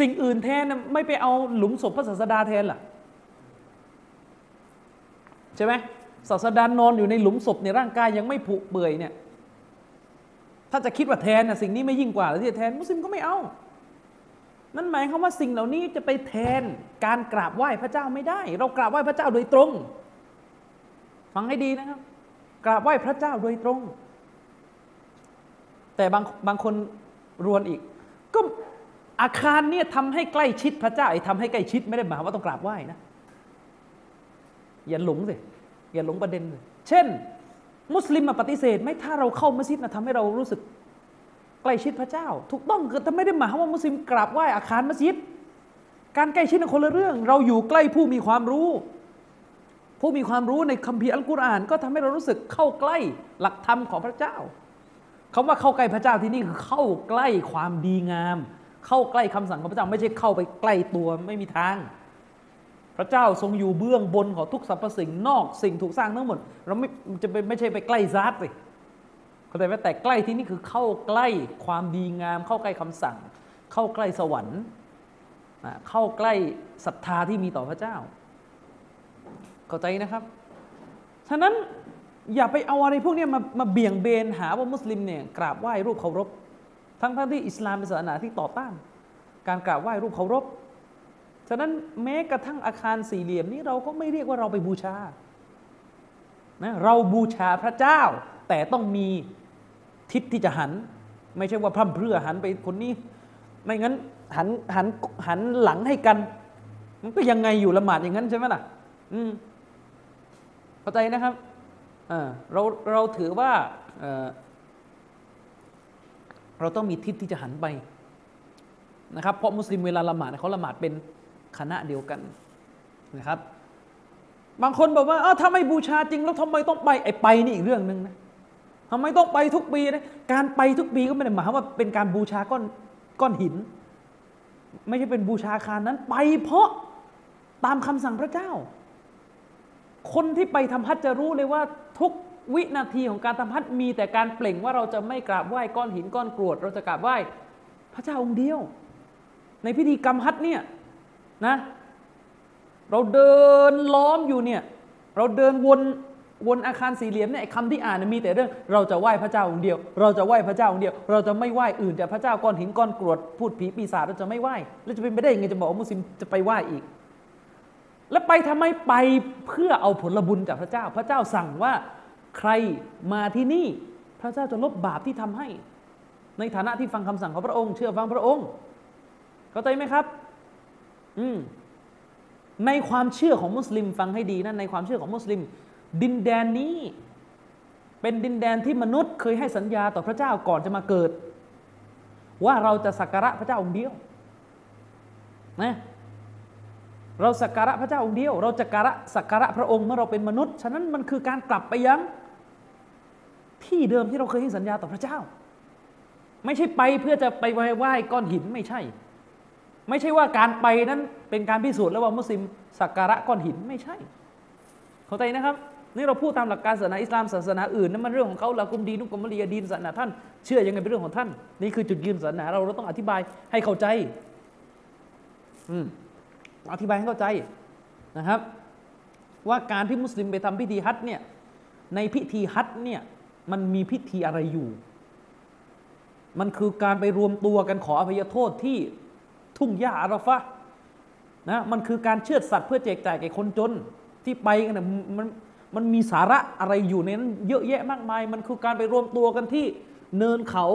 สิ่งอื่นแทนไม่ไปเอาหลุมศพพระศาสดาแทนล่ะใช่ไหมศาสดานอนอยู่ในหลุมศพในร่างกายยังไม่ผุเปื่อยเนี่ย ถ้าจะคิดว่าแทนนะสิ่งนี้ไม่ยิ่งกว่าหรือที่จะแทนมุสลิมก็ไม่เอา นั่นหมายความว่าสิ่งเหล่านี้จะไปแทนการกราบไหว้พระเจ้าไม่ได้ เรากราบไหว้พระเจ้าโดยตรง ฟังให้ดีนะครับ กราบไหว้พระเจ้าโดยตรง แต่บางบางคนรวนอีก ก็อาคารเนี่ยทำให้ใกล้ชิดพระเจ้าไอ้ทำให้ใกล้ชิดไม่ได้หมายว่าต้องกราบไหว้นะอย่าหลงสิอย่าหลงประเด็นเลยเช่น มุสลิมมาปฏิเสธไม่ถ้าเราเข้ามัสยิดนะทำให้เรารู้สึกใกล้ชิดพระเจ้า ถูกต้องคือแต่ไม่ได้หมายว่ามุสลิมกราบไหว้อาคารมัสยิด การใกล้ชิดเป็นคนละเรื่อง เราอยู่ใกล้ผู้มีความรู้ ผู้มีความรู้ในคัมภีร์อัลกุรอานก็ทำให้เรารู้สึกเข้าใกล้หลักธรรมของพระเจ้าคาว่าเข้าใกล้พระเจ้าที่นี่คือเข้าใกล้ความดีงาม เข้าใกล้คำสั่งของพระเจ้าไม่ใช่เข้าไปใกล้ตัวไม่มีทาง พระเจ้าทรงอยู่เบื้องบนของทุกสรรพสิ่งนอกสิ่งถูกสร้างทั้งหมด เราไม่จะไม่ใช่ไปใกล้ซาร์สิเข้าใจไหมแต่ใกล้ที่นี่คือเข้าใกล้ความดีงาม เข้าใกล้คำสั่ง เข้าใกล้สวรรค์เข้าใกล้ศรัทธาที่มีต่อพระเจ้า เข้าใจนะครับ ฉะนั้นอย่าไปเอาอะไรพวกนี้มามาเบี่ยงเบนหาว่ามุสลิมเนี่ยกราบไหว้รูปเคารพ ทั้งทั้งที่อิสลามเป็นศาสนาที่ต่อต้าน การกราบไหว้รูปเคารพ ฉะนั้นแม้กระทั่งอาคารสี่เหลี่ยมนี้เราก็ไม่เรียกว่าเราไปบูชา นะเราบูชาพระเจ้า แต่ต้องมีทิศที่จะหัน ไม่ใช่ว่าพร่ำเพรื่อหันไปคนนี้ ไม่งั้นหันหันหันหลังให้กัน มันก็ยังไงอยู่ละหมาดอย่างนั้นใช่ไหมล่ะ อืม เข้าใจนะครับเราเราถือว่าเราต้องมีทิศที่จะหันไปนะครับ เพราะมุสลิมเวลาละหมาดเขาละหมาดเป็นคณะเดียวกันนะครับ บางคนบอกว่าถ้าไม่บูชาจริง แล้วทำไมต้องไปไอ้ไปนี่อีกเรื่องหนึ่งนะทำไมต้องไปทุกปีนะการไปทุกปีก็ไม่ได้หมายความว่าเป็นการบูชาก้อนก้อนหิน ไม่ใช่เป็นบูชาคารนั้นไปเพราะตามคำสั่งพระเจ้า คนที่ไปทำฮัจจะรู้เลยว่าทุกวินาทีของการทำฮัจมีแต่การเปล่งว่าเราจะไม่กราบไหว้ก้อนหินก้อนกรวด เราจะกราบไหว้พระเจ้าองค์เดียว ในพิธีกรรมฮัจเนี่ยนะ เราเดินล้อมอยู่เนี่ยเราเดินวนวนอาคารสี่เหลี่ยมเนี่ยคำที่อ่านมีแต่เรื่องเราจะไหว้พระเจ้าองค์เดียว เราจะไหว้พระเจ้าองค์เดียว เราจะไม่ไหว้อื่นแต่พระเจ้าก้อนหินก้อนกรวดพูดผีปีศาจเราจะไม่ไหว้แล้วจะเป็นไปได้ยังไงจะบอกว่ามุสลิมจะไปไหว้อีก แล้วไปทำไมไปเพื่อเอาผลบุญจากพระเจ้า พระเจ้าสั่งว่าใครมาที่นี่ พระเจ้าจะลบบาปที่ทำให้ ในฐานะที่ฟังคำสั่งของพระองค์ เชื่อฟังพระองค์ เข้าใจไหมครับ อืมในความเชื่อของมุสลิมฟังให้ดีนะในความเชื่อของมุสลิม ดินแดนนี้ เป็นดินแดนที่มนุษย์เคยให้สัญญาต่อพระเจ้าก่อนจะมาเกิด ว่าเราจะสักการะพระเจ้าองค์เดียวนะ เราสักการะพระเจ้าองค์เดียว เราจะการะสักการะพระองค์เมื่อเราเป็นมนุษย์ ฉะนั้นมันคือการกลับไปยังที่เดิมที่เราเคยให้สัญญาต่อพระเจ้า ไม่ใช่ไปเพื่อจะไปไหว้ก้อนหินไม่ใช่ ไม่ใช่ว่าการไปนั้นเป็นการพิสูจน์แล้วว่ามุสลิมสักการะก้อนหินไม่ใช่ เข้าใจนะครับนี่เราพูดตามหลักการศาสนาอิสลามศาสนาอื่นนั่นมันเรื่องของเขาละกุมดีนุกรมลียดีนศาสนาท่านเชื่อยังไงเป็นเรื่องของท่าน นี่คือจุดยืนศาสนาเราเราต้องอธิบายให้เข้าใจ อืม อธิบายให้เข้าใจนะครับ ว่าการที่มุสลิมไปทำพิธีฮัจญ์เนี่ยในพิธีฮัจญ์เนี่ยมันมีพิธีอะไรอยู่ มันคือการไปรวมตัวกันขออภัยโทษที่ทุ่งหญ้าอาราฟะนะมันคือการเชือดสัตว์เพื่อแจกจ่ายแก่คนจนที่ไปกันนะมันมันมีสาระอะไรอยู่ในนั้นเยอะแยะมากมาย มันคือการไปรวมตัวกันที่เนินเขา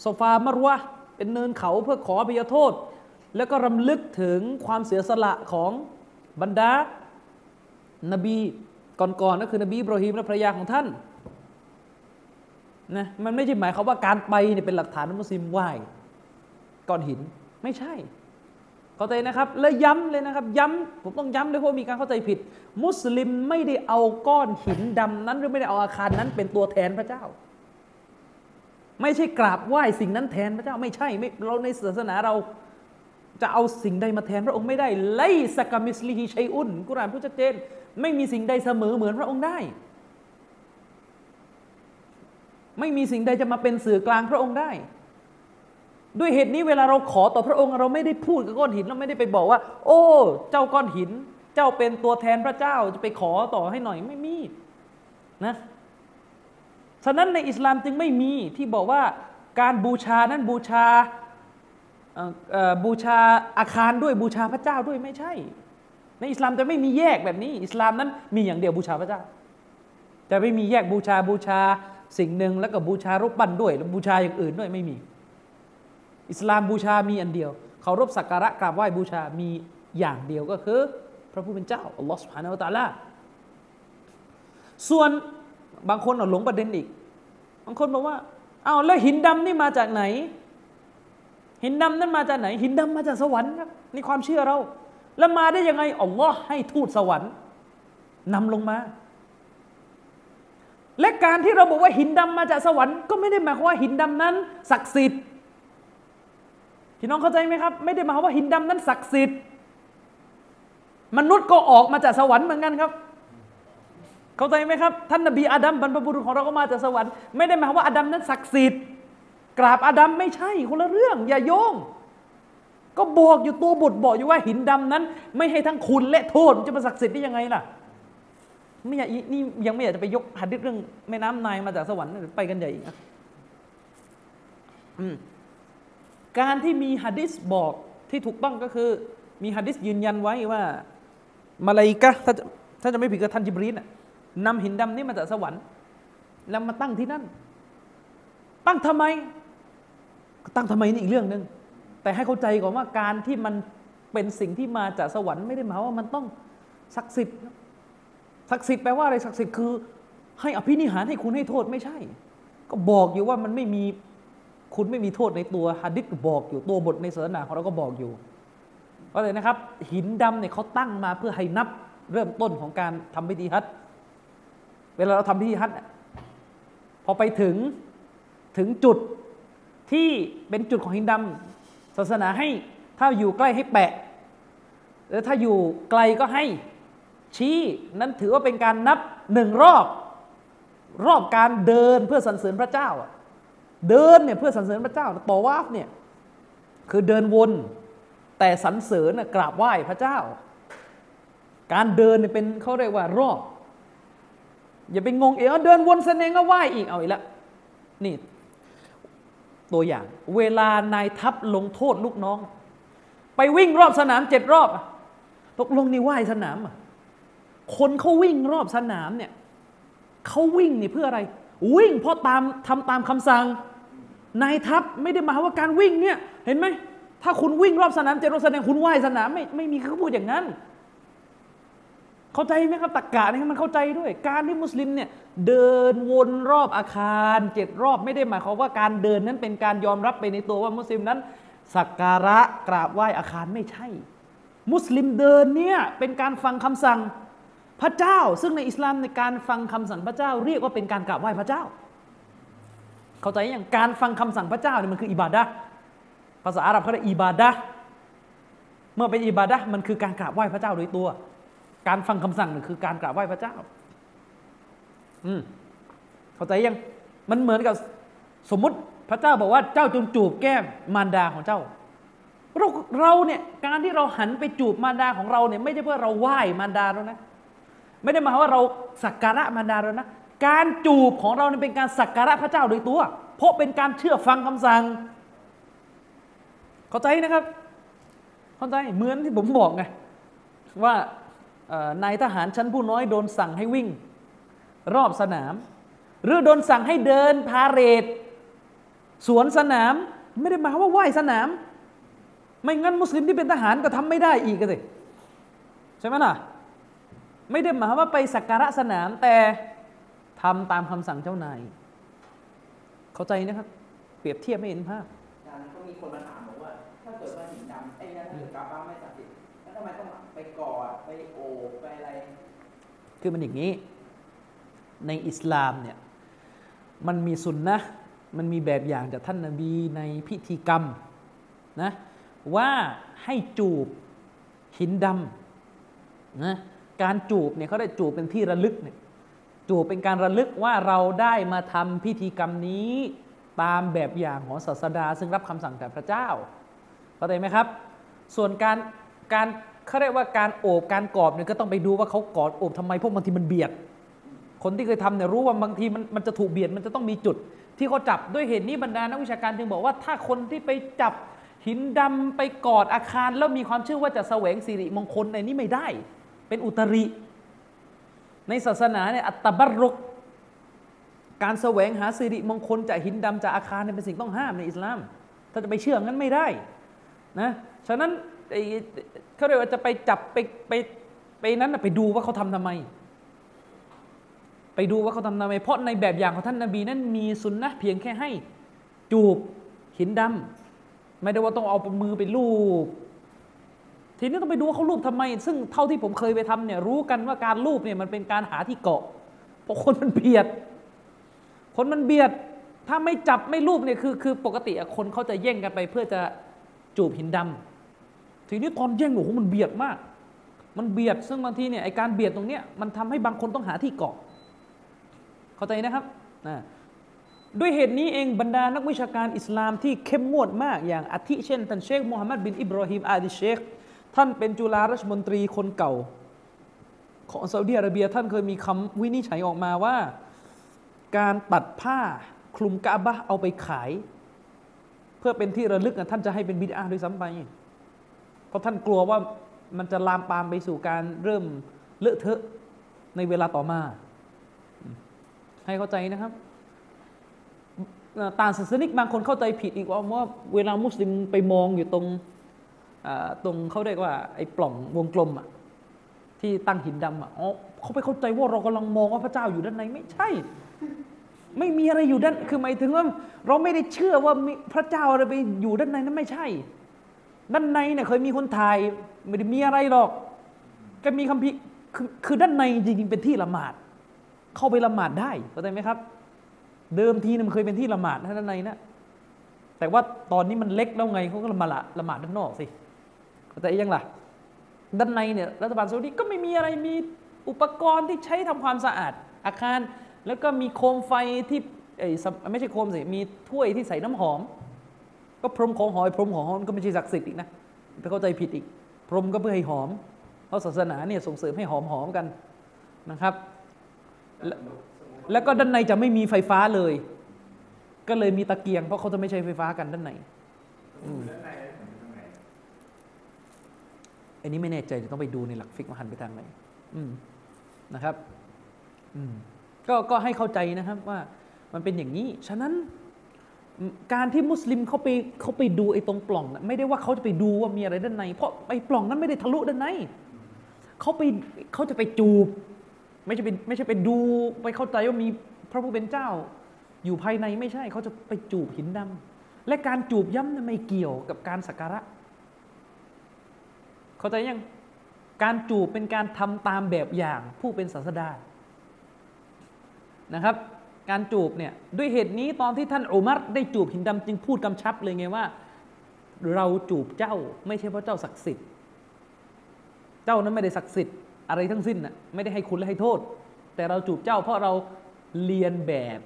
โซฟามารวะเป็นเนินเขาเพื่อขออภัยโทษ แล้วก็รำลึกถึงความเสียสละของบรรดานบีก่อนๆก็คือนบีอิบรอฮีมและภรรยาของท่านนะมันไม่ใช่หมายความว่าการไปเนี่ยเป็นหลักฐานมุสลิมไหว้ก้อนหินไม่ใช่ เข้าใจนะครับ และย้ำเลยนะครับ ย้ำผมต้องย้ำเลยเพราะมีการเข้าใจผิด มุสลิมไม่ได้เอาก้อนหินดำนั้น หรือไม่ได้เอาอาคารนั้นเป็นตัวแทนพระเจ้า ไม่ใช่กราบไหว้สิ่งนั้นแทนพระเจ้าไม่ใช่ไม่เราในศาสนาเรา จะเอาสิ่งใดมาแทนพระองค์ไม่ได้ไลสกามิสลิฮิชัยอุนกุรานพูดชัดเจน ไม่มีสิ่งใดเสมอเหมือนพระองค์ได้ ไม่มีสิ่งใดจะมาเป็นสื่อกลางพระองค์ได้ ด้วยเหตุนี้เวลาเราขอต่อพระองค์เราไม่ได้พูดกับก้อนหินเราไม่ได้ไปบอกว่า โอ้ เจ้าก้อนหิน เจ้าเป็นตัวแทนพระเจ้าจะไปขอต่อให้หน่อยไม่มีนะฉะนั้นในอิสลามจึงไม่มีที่บอกว่าการบูชานั้นบูชา บูชาอาคารด้วยบูชาพระเจ้าด้วยไม่ใช่ ในอิสลามจะไม่มีแยกแบบนี้ อิสลามนั้นมีอย่างเดียวบูชาพระเจ้าจะไม่มีแยกบูชาบูชาสิ่งหนึ่งแล้วก็บูชารูปปั้นด้วยแล้วบูชาอย่างอื่นด้วยไม่มี อิสลามบูชามีอันเดียวเคารพสักการะกราบไหว้บูชามีอย่างเดียวก็คือ พระผู้เป็นเจ้าอัลลอฮฺสุบฮานาอัลตะลาส่วนบางคนหลงประเด็นอีก บางคนบอกว่าเอาแล้วหินดำนี่มาจากไหน หินดำนั้นมาจากไหน หินดำมาจากสวรรค์ครับนี่ความเชื่อเรา แล้วมาได้ยังไงอัลลอฮ์ให้ทูตสวรรค์นำลงมา และการที่เราบอกว่าหินดำมาจากสวรรค์ก็ไม่ได้หมายความว่าหินดำนั้น ศักดิ์สิทธิ์พี่น้องเข้าใจไหมครับ ไม่ได้หมายความว่าหินดำนั้นศักดิ์สิทธิ์มนุษย์ก็ออกมาจากสวรรค์เหมือนกันครับเข้าใจไหมครับ ท่านนบีอาดัมบรรพบุรุษของเราก็มาจากสวรรค์ไม่ได้หมายความว่าอาดัมนั้นศักดิ์สิทธิ์ กราบอาดัมไม่ใช่คนละเรื่อง อย่าโยง ก็บอกอยู่ตัวบทบอกอยู่ว่าหินดำนั้น ไม่ให้ทั้งคุณและโทษจะมาศักดิ์สิทธิ์ได้ยังไงล่ะไม่อยากนี่ยังไม่อยากจะไปยกหัดเรื่องแม่น้ำนายมาจากสวรรค์ไปกันใหญ่อีกนะอืมการที่มีฮะดิษบอกที่ถูกต้องก็คือ มีฮะดิษยืนยันไว้ว่า มาลายกะถ้าถ้าจะไม่ผิดก็ท่านจิบรีนนำหินดำนี้มาจากสวรรค์ แล้วมาตั้งที่นั่น ตั้งทำไม ตั้งทำไมนี่อีกเรื่องหนึ่งแต่ให้เข้าใจก่อนว่าการที่มันเป็นสิ่งที่มาจากสวรรค์ไม่ได้หมายว่ามันต้องศักดิ์สิทธิ์ศักดิ์สิทธิ์แปลว่าอะไรศักดิ์สิทธิ์คือ ให้อภินิหารให้คุณให้โทษไม่ใช่ ก็บอกอยู่ว่ามันไม่มีคุณไม่มีโทษในตัวฮะดิษบอกอยู่ตัวบทในศาสนาของเราก็บอกอยู่ก็เลยนะครับ หินดำเนี่ยเขาตั้งมาเพื่อให้นับเริ่มต้นของการทำพิธีฮัจเวลาเราทำพิธีฮัจพอไปถึงถึงจุด ที่เป็นจุดของหินดำศาสนาให้ถ้าอยู่ใกล้ให้แปะหรือถ้าอยู่ไกลก็ให้ชี้นั้นถือว่าเป็นการนับหนึ่งรอบ รอบการเดินเพื่อสรรเสริญพระเจ้าเดินเนี่ยเพื่อสรรเสริญพระเจ้าต่อวาฟเนี่ยคือเดินวน แต่สรรเสริญน่ะกราบไหว้พระเจ้า การเดินเนี่ยเป็นเขาเรียกว่ารอบ อย่าไปงงเองเดินวนเสนงก็ไหว้อีกเอาอีกล้วนี่ ตัวอย่าง เวลานายทัพลงโทษลูกน้อง ไปวิ่งรอบสนามเจ็ดรอบตกลงนี่ไหวสนามคนเขาวิ่งรอบสนามเนี่ยเขาวิ่งนี่เพื่ออะไร วิ่งเพราะตามทำตามคำสั่งนายทัพไม่ได้มาว่าการวิ่งเนี่ยเห็นไหมถ้าคุณวิ่งรอบสนามเจ็ดรอบแสดงคุณไหวสนามไม่ไม่มีเขาพูดอย่างนั้น เข้าใจไหมครับตักกะนี่มันเข้าใจด้วย การที่มุสลิมเนี่ยเดินวนรอบอาคารเจ็ดรอบไม่ได้หมายความว่าการเดินนั้นเป็นการยอมรับไปในตัวว่ามุสลิมนั้น สักการะกราบไหว้อาคารไม่ใช่ มุสลิมเดินเนี่ยเป็นการฟังคำสั่งพระเจ้า ซึ่งในอิสลามในการฟังคำสั่งพระเจ้า เรียกว่าเป็นการกราบไหว้พระเจ้า เข้าใจอย่างการฟังคำสั่งพระเจ้าเนี่ยมันคืออิบาดะภาษาอาหรับเขาเรียกอิบาดะเมื่อเป็นอิบาดะมันคือการกราบไหว้พระเจ้าโดยตัว การฟังคำสั่งนี่คือการกราบไหว้พระเจ้า อืมเข้าใจยัง มันเหมือนกับสมมุติพระเจ้าบอกว่าเจ้าจงจูบแก้มมารดาของเจ้า เราเราเนี่ยการที่เราหันไปจูบมารดาของเราเนี่ยไม่ใช่เพื่อเราไหว้มารดาเรานะ ไม่ได้หมายว่าเราสักการะมารดาเรานะ การจูบของเราเนี่ยเป็นการสักการะพระเจ้าโดยตัว เพราะเป็นการเชื่อฟังคำสั่ง เข้าใจนะครับ เข้าใจเหมือนที่ผมบอกไงว่า นายทหารชั้นผู้น้อยโดนสั่งให้วิ่ง รอบสนาม หรือโดนสั่งให้เดินพาเรดสวนสนาม ไม่ได้หมายว่าไหว้สนาม ไม่งั้นมุสลิมที่เป็นทหารก็ทำไม่ได้อีกสิใช่ไหมล่ะไม่ได้หมายว่าไปสักการะสนามแต่ทำตามคำสั่งเจ้านายเข้าใจนะครับ เปรียบเทียบไม่เห็นภาพอาจารย์ก็มีคนมาถามบอกว่าถ้าเกิดว่าหินดำไอ้นั่นถ้าเกิดกาบบ้าไม่ศักดิ์สิทธิ์แล้วทำไมต้อง กอดไปโอบไปอะไร คือมันอย่างนี้ ในอิสลามเนี่ยมันมีสุนนะมันมีแบบอย่างจากท่านนาบีในพิธีกรรมนะว่าให้จูบหินดำนะการจูบเนี่ยเขาได้จูบเป็นที่ระลึกเนี่ยจูบเป็นการระลึกว่าเราได้มาทำพิธีกรรมนี้ตามแบบอย่างของศาสดา ซึ่งรับคำสั่งจากพระเจ้าเข้าใจไหมครับ ส่วนการการ เขาเรียกว่าการโอบการกอดเนี่ยก็ต้องไปดูว่าเขากอดโอบทำไมเพราะบางทีมันเบียด คนที่เคยทำเนี่ยรู้ว่าบางทีมันมันจะถูกเบียดมันจะต้องมีจุด ที่เขาจับด้วยเหตุนี้บรรดานักวิชาการจึงบอกว่าถ้าคนที่ไปจับหินดำไปกอดอาคารแล้วมีความเชื่อว่าจะแสวงสิริมงคลในนี้ไม่ได้ เป็นอุตริ ในศาสนาเนี่ยอัตตบรุก การแสวงหาสิริมงคลจากหินดำจากอาคารเนี่ยเป็นสิ่งต้องห้ามในอิสลาม ถ้าจะไปเชื่องั้นไม่ได้นะฉะนั้น เขาเรียกว่าจะไปจับไปไปไปนั้นไปดูว่าเขาทำทำไม ไปดูว่าเขาทำทำไม เพราะในแบบอย่างของท่านนาบีนั้นมีสุนนะเพียงแค่ให้ จูบหินดำไม่ได้ว่าต้องเอามือไปลูบทีนี้ต้องไปดูว่าเขาลูบทำไม ซึ่งเท่าที่ผมเคยไปทำเนี่ยรู้กันว่าการลูบเนี่ยมันเป็นการหาที่เกาะ เพราะคนมันเบียด คนมันเบียด ถ้าไม่จับไม่ลูบเนี่ยคือคือปกติคนเขาจะแย่งกันไปเพื่อจะจูบหินดำ ทีนี้ตอนแย่งโอ้โหมันเบียดมาก มันเบียดซึ่งบางทีเนี่ยไอการเบียดตรงเนี้ยมันทำให้บางคนต้องหาที่เกาะ เข้าใจนะครับนะด้วยเหตุนี้เองบรรดานักวิชาการอิสลามที่เข้มงวดมาก อย่างอาทิเช่นท่านเชคมูฮัมหมัดบินอิบราฮิมอาดิเชคท่านเป็นจุฬาราชมนตรีคนเก่า ของซาอุดิอาระเบียท่านเคยมีคำวินิจฉัยออกมาว่า การตัดผ้าคลุมกะบะเอาไปขาย เพื่อเป็นที่ระลึกท่านจะให้เป็นบิดาด้วยซ้ำไป เพราะท่านกลัวว่ามันจะลามปามไปสู่การเริ่มเลอะเทอะในเวลาต่อมา ให้เข้าใจนะครับต่างศาสนิกบางคนเข้าใจผิดอีกว่าว่าเวลามุสลิมไปมองอยู่ตรงตรงเขาเรียกว่าไอ้ปล่องวงกลมอะที่ตั้งหินดำอะอ๋อเขาไปเข้าใจว่าเรากำลังมองว่าพระเจ้าอยู่ด้านในไม่ใช่ ไม่มีอะไรอยู่ด้านคือหมายถึงว่าเราไม่ได้เชื่อว่าพระเจ้าอะไรไปอยู่ด้านในนั้นไม่ใช่ ด้านในเนี่ยเคยมีคนถ่ายไม่ได้มีอะไรหรอก ก็มีคำพิคือคือด้านในจริงๆเป็นที่ละหมาด เข้าไปละหมาดได้เข้าใจไหมครับ เดิมทีมันเคยเป็นที่ละหมาดด้านในนะแต่ว่าตอนนี้มันเล็กแล้วไงเขาก็ละมาละละหมาดด้านนอกสิเข้าใจยังล่ะ ด้านในเนี่ยรัฐบาลซาอุดีก็ไม่มีอะไรมีอุปกรณ์ที่ใช้ทำความสะอาดอาคาร แล้วก็มีโคมไฟที่ไม่ใช่โคมสิมีถ้วยที่ใส่น้ำหอม ก็พรมของหอยพรมของหอมก็ไม่ใช่ศักดิ์สิทธิ์อีกนะไปเข้าใจผิดอีก พรมก็เพื่อให้หอม เพราะศาสนาเนี่ยส่งเสริมให้หอมหอมกันนะครับ แล้วแล้วก็ด้านในจะไม่มีไฟฟ้าเลย ก็เลยมีตะเกียง เพราะเขาจะไม่ใช้ไฟฟ้ากันด้านในอันนี้ไม่แน่ใจเดี๋ยวต้องไปดูในหลักฟิกว่าหันไปทางไหนอืมนะครับอืมก็ก็ให้เข้าใจนะครับว่ามันเป็นอย่างนี้ ฉะนั้น การที่มุสลิมเขาไปเขาไปดูไอ้ตรงปล่องนะไม่ได้ว่าเขาจะไปดูว่ามีอะไรด้านใน เพราะไอ้ปล่องนั้นไม่ได้ทะลุด้านในเขาไปเขาจะไปจูบ ไม่ใช่เป็นไม่ใช่ไปดูไปเข้าใจว่ามีพระผู้เป็นเจ้า อยู่ภายในไม่ใช่เขาจะไปจูบหินดำและการจูบย้ำนั้นไม่เกี่ยวกับการสักการะ เข้าใจยังการจูบเป็นการทำตามแบบอย่างผู้เป็นศาสดานะครับ การจูบเนี่ยด้วยเหตุนี้ตอนที่ท่านอุมัรได้จูบหินดำจึงพูดกำชับเลยไงว่า เราจูบเจ้าไม่ใช่เพราะเจ้าศักดิ์สิทธิ์ เจ้านั้นไม่ได้ศักดิ์สิทธิ์อะไรทั้งสิ้นน่ะไม่ได้ให้คุณและให้โทษ แต่เราจูบเจ้าเพราะเราเรียนแบบ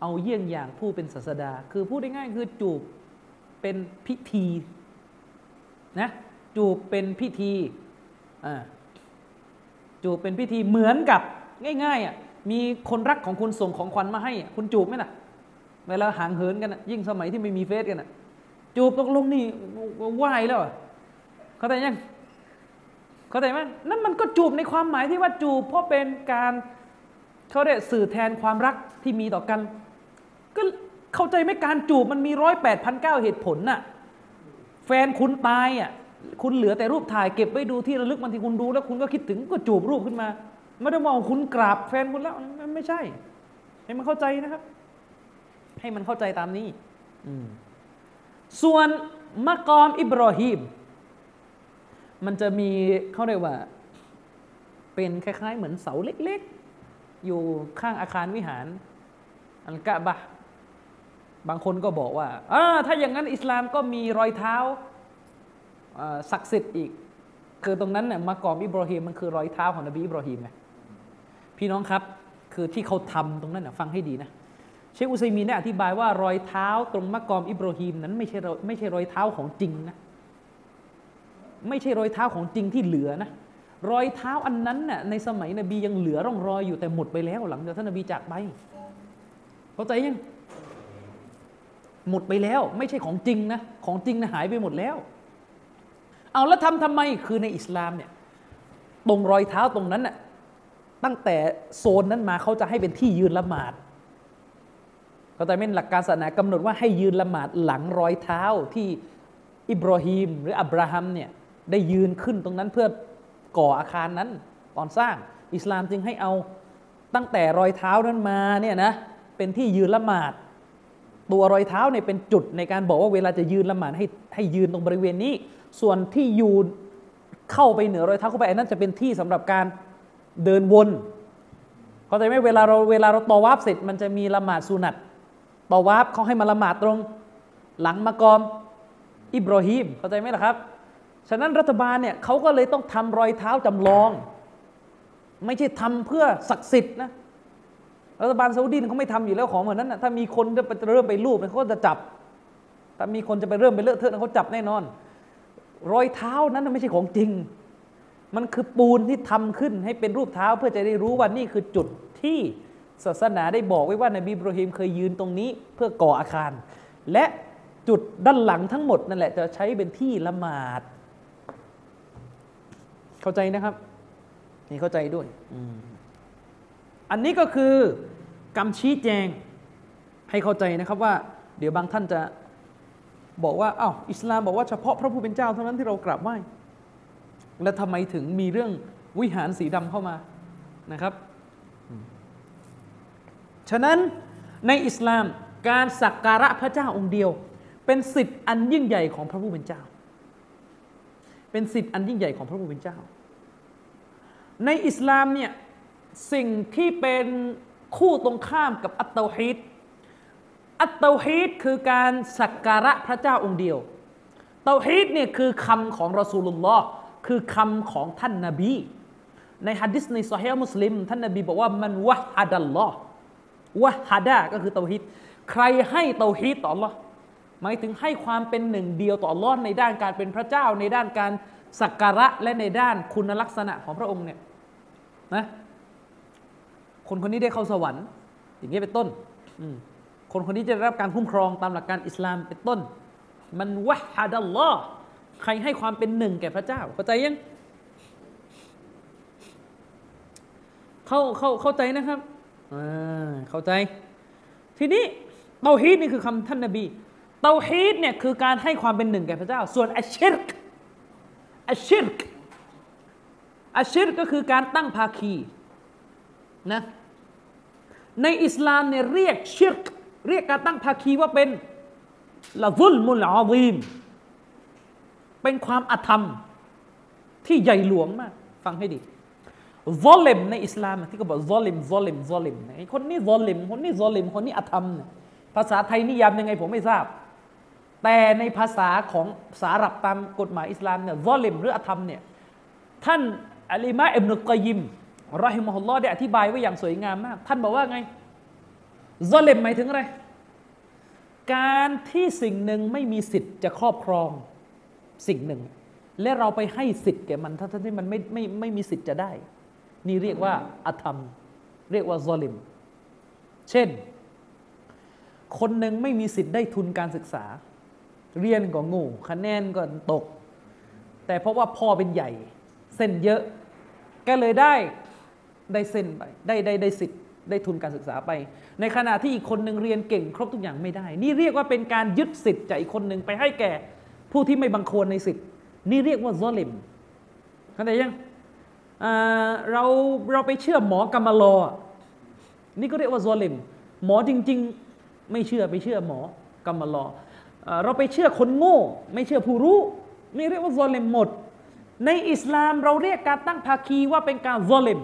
เอาเยี่ยงอย่างผู้เป็นศาสดา คือพูดง่ายๆคือจูบเป็นพิธีนะจูบเป็นพิธีอ่าจูบเป็นพิธีเหมือนกับง่ายๆอะ มีคนรักของคุณส่งของขวัญมาให้ คุณจูบไหมล่ะ เวลาห่างเหินกันอะยิ่งสมัยที่ไม่มีเฟซกันอะจูบตกลงนี่ไหวแล้วอะเข้าใจยังเข้าใจไหมนั่นมันก็จูบในความหมายที่ว่าจูบ เพราะเป็นการเขาเรียกสื่อแทนความรักที่มีต่อกัน ก็เข้าใจไหมการจูบมันมีร้อยแปดพันเก้าเหตุผลน่ะแฟนคุณตายอะคุณเหลือแต่รูปถ่ายเก็บไว้ดูที่ระลึกบางทีคุณดูแล้วคุณก็คิดถึงก็จูบรูปขึ้นมา ไม่ได้มองคุณกราบแฟนคุณแล้วมันไม่ใช่ ให้มันเข้าใจนะครับ ให้มันเข้าใจตามนี้ส่วนมะกอมอิบรอฮีมมันจะมีเขาเรียกว่า เป็นคล้าย ๆ เหมือนเสาเล็ก ๆ อยู่ข้างอาคารวิหาร อัลกะบะบางคนก็บอกว่าอ่าถ้าอย่างนั้นอิสลามก็มีรอยเท้าอ่าศักดิ์สิทธิ์อีก คือตรงนั้นเนี่ยมากอมอิบราฮิมมันคือรอยเท้าของนบีอิบราฮิมไง พี่น้องครับ คือที่เขาทำตรงนั้นนะฟังให้ดีนะเชคอุซัยมีนได้อธิบายว่ารอยเท้าตรงมะกอมอิบราฮิมนั้นไม่ใช่ไม่ใช่รอยเท้าของจริงนะไม่ใช่รอยเท้าของจริงที่เหลือนะรอยเท้าอันนั้นน่ะในสมัยนบียังเหลือร่องรอยอยู่แต่หมดไปแล้วหลังจากท่านนบีจากไปเข้าใจยังหมดไปแล้ว ไม่ใช่ของจริงนะของจริงนะหายไปหมดแล้ว เอาแล้วทำทำไมคือในอิสลามเนี่ยตรงรอยเท้าตรงนั้นน่ะ ตั้งแต่โซนนั้นมาเขาจะให้เป็นที่ยืนละหมาดเขาแต่เป็นหลักการศาสนากำหนดว่าให้ยืนละหมาดหลังรอยเท้าที่อิบราฮิมหรืออับราฮัมเนี่ยได้ยืนขึ้นตรงนั้นเพื่อก่ออาคารนั้นตอนสร้างอิสลามจึงให้เอาตั้งแต่รอยเท้านั้นมาเนี่ยนะเป็นที่ยืนละหมาด ตัวรอยเท้าเนี่ยเป็นจุดในการบอกว่าเวลาจะยืนละหมาดให้ให้ยืนตรงบริเวณนี้ ส่วนที่ยูนเข้าไปเหนือรอยเท้าเข้าไปอันนั้นจะเป็นที่สำหรับการ เดินวนเข้าใจไหมเวลาเราเวลาเราตอวาบเสร็จมันจะมีละหมาดสุนัตตอวาบเขาให้มาละหมาดตรง หลังมากอมอิบราฮิมเข้าใจไหมล่ะครับ ฉะนั้นรัฐบาลเนี่ยเขาก็เลยต้องทำรอยเท้าจำลอง ไม่ใช่ทำเพื่อศักดิ์สิทธิ์นะรัฐบาลซาอุดีเขาไม่ทำอยู่แล้วของเหมือนนั้นนะถ้ามีคนจะไปเริ่มไปรูปเขาก็จะจับถ้ามีคนจะไปเริ่มไปเลอะเทอะเขาจับแน่นอน รอยเท้านั้นไม่ใช่ของจริง มันคือปูนที่ทำขึ้นให้เป็นรูปเท้าเพื่อจะได้รู้ว่านี่คือจุดที่ศาสนาได้บอกไว้ว่านบีอิบราฮิมเคยยืนตรงนี้เพื่อก่ออาคาร และจุดด้านหลังทั้งหมดนั่นแหละจะใช้เป็นที่ละหมาด เข้าใจนะครับ นี่เข้าใจด้วยอืมอันนี้ก็คือกำชี้แจงให้เข้าใจนะครับว่า เดี๋ยวบางท่านจะบอกว่าอ้าวอิสลามบอกว่าเฉพาะพระผู้เป็นเจ้าเท่านั้นที่เรากราบไหว้ แล้วทำไมถึงมีเรื่องวิหารสีดำเข้ามานะครับ ฉะนั้นในอิสลามการสักการะพระเจ้าองค์เดียว เป็นสิทธิ์อันยิ่งใหญ่ของพระผู้เป็นเจ้า เป็นสิทธิ์อันยิ่งใหญ่ของพระผู้เป็นเจ้า ในอิสลามเนี่ยสิ่งที่เป็นคู่ตรงข้ามกับอัตเตาฮิดอัตเตาฮีดคือการสักการะพระเจ้าองค์เดียวเตาฮีดเนี่ยคือคำของรอสูลุลลอฮ์ คือคำของท่านนาบี ในฮะดิษในซอฮีมุสลิม ท่านนาบีบอกว่ามันวะฮัดัลลอฮ์วะฮัดะก็คือเตาฮีดใครให้เตาฮีดต่อ Allah หมายถึงให้ความเป็นหนึ่งเดียวต่อ Allah ในด้านการเป็นพระเจ้า ในด้านการสักการะและในด้านคุณลักษณะของพระองค์เนี่ยนะคนคนนี้ได้เข้าสวรรค์ อย่างนี้เป็นต้นคนคนนี้จะได้รับการคุ้มครองตามหลักการอิสลามเป็นต้น มันวะฮัดัลลอฮ์ ใครให้ความเป็นหนึ่งแก่พระเจ้าเข้าใจยังเข้าเข้าเข้าใจนะครับอ่าเข้าใจ ทีนี้เตาฮีดนี่คือคำท่านนบีเตาฮีดเนี่ยคือการให้ความเป็นหนึ่งแก่พระเจ้า ส่วนอัชชิรกอัชชิรกอัชชิรกก็คือการตั้งภาคีนะในอิสลามเนี่ยเรียกชิรกเรียกการตั้งภาคีว่าเป็นละซุลมุลอาซีม เป็นความอธรรมที่ใหญ่หลวงมาก ฟังให้ดีซอลิมในอิสลามที่เขาบอกซอลิมซอลิมซอลิมคนนี้ซอลิมคนนี้ซอลิมคนนี้อธรรม ภาษาไทยนิยามยังไงผมไม่ทราบ แต่ในภาษาของสารับตามกฎหมายอิสลามเนี่ยซอลิมหรืออธรรมเนี่ยท่านอัลีมาอิบนุกอยิมรอฮิมฮุลลอฮ์ได้อธิบายไว้อย่างสวยงามมาก ท่านบอกว่าไงซอลิมหมายถึงอะไร การที่สิ่งหนึ่งไม่มีสิทธิ์จะครอบครอง สิ่งหนึ่ง และเราไปให้สิทธิ์แก่มันทั้งที่มันไม่ไม่ไม่มีสิทธิ์จะได้ นี่เรียกว่าอธรรม เรียกว่าซอลิม เช่น คนหนึ่งไม่มีสิทธิ์ได้ทุนการศึกษา เรียนก็งูคะแนนก็ตก แต่เพราะว่าพ่อเป็นใหญ่ เส้นเยอะ ก็เลยได้ได้เส้นไปได้ได้ได้สิทธิ์ได้ทุนการศึกษาไป ในขณะที่อีกคนหนึ่งเรียนเก่ง ครบทุกอย่างไม่ได้ นี่เรียกว่าเป็นการยึดสิทธิ์จากอีกคนหนึ่งไปให้แก่ ผู้ที่ไม่บังควรในสิทธิ์นี่เรียกว่าซอลิมเข้าใจยังเราเราไปเชื่อหมอกรรมลอ นี่ก็เรียกว่าซอลิม หมอจริง ๆ ไม่เชื่อไปเชื่อหมอกรรมลอเราไปเชื่อคนโง่ ไม่เชื่อผู้รู้ นี่เรียกว่าซอลิมหมด ในอิสลามเราเรียกการตั้งภาคีว่าเป็นการซอลิม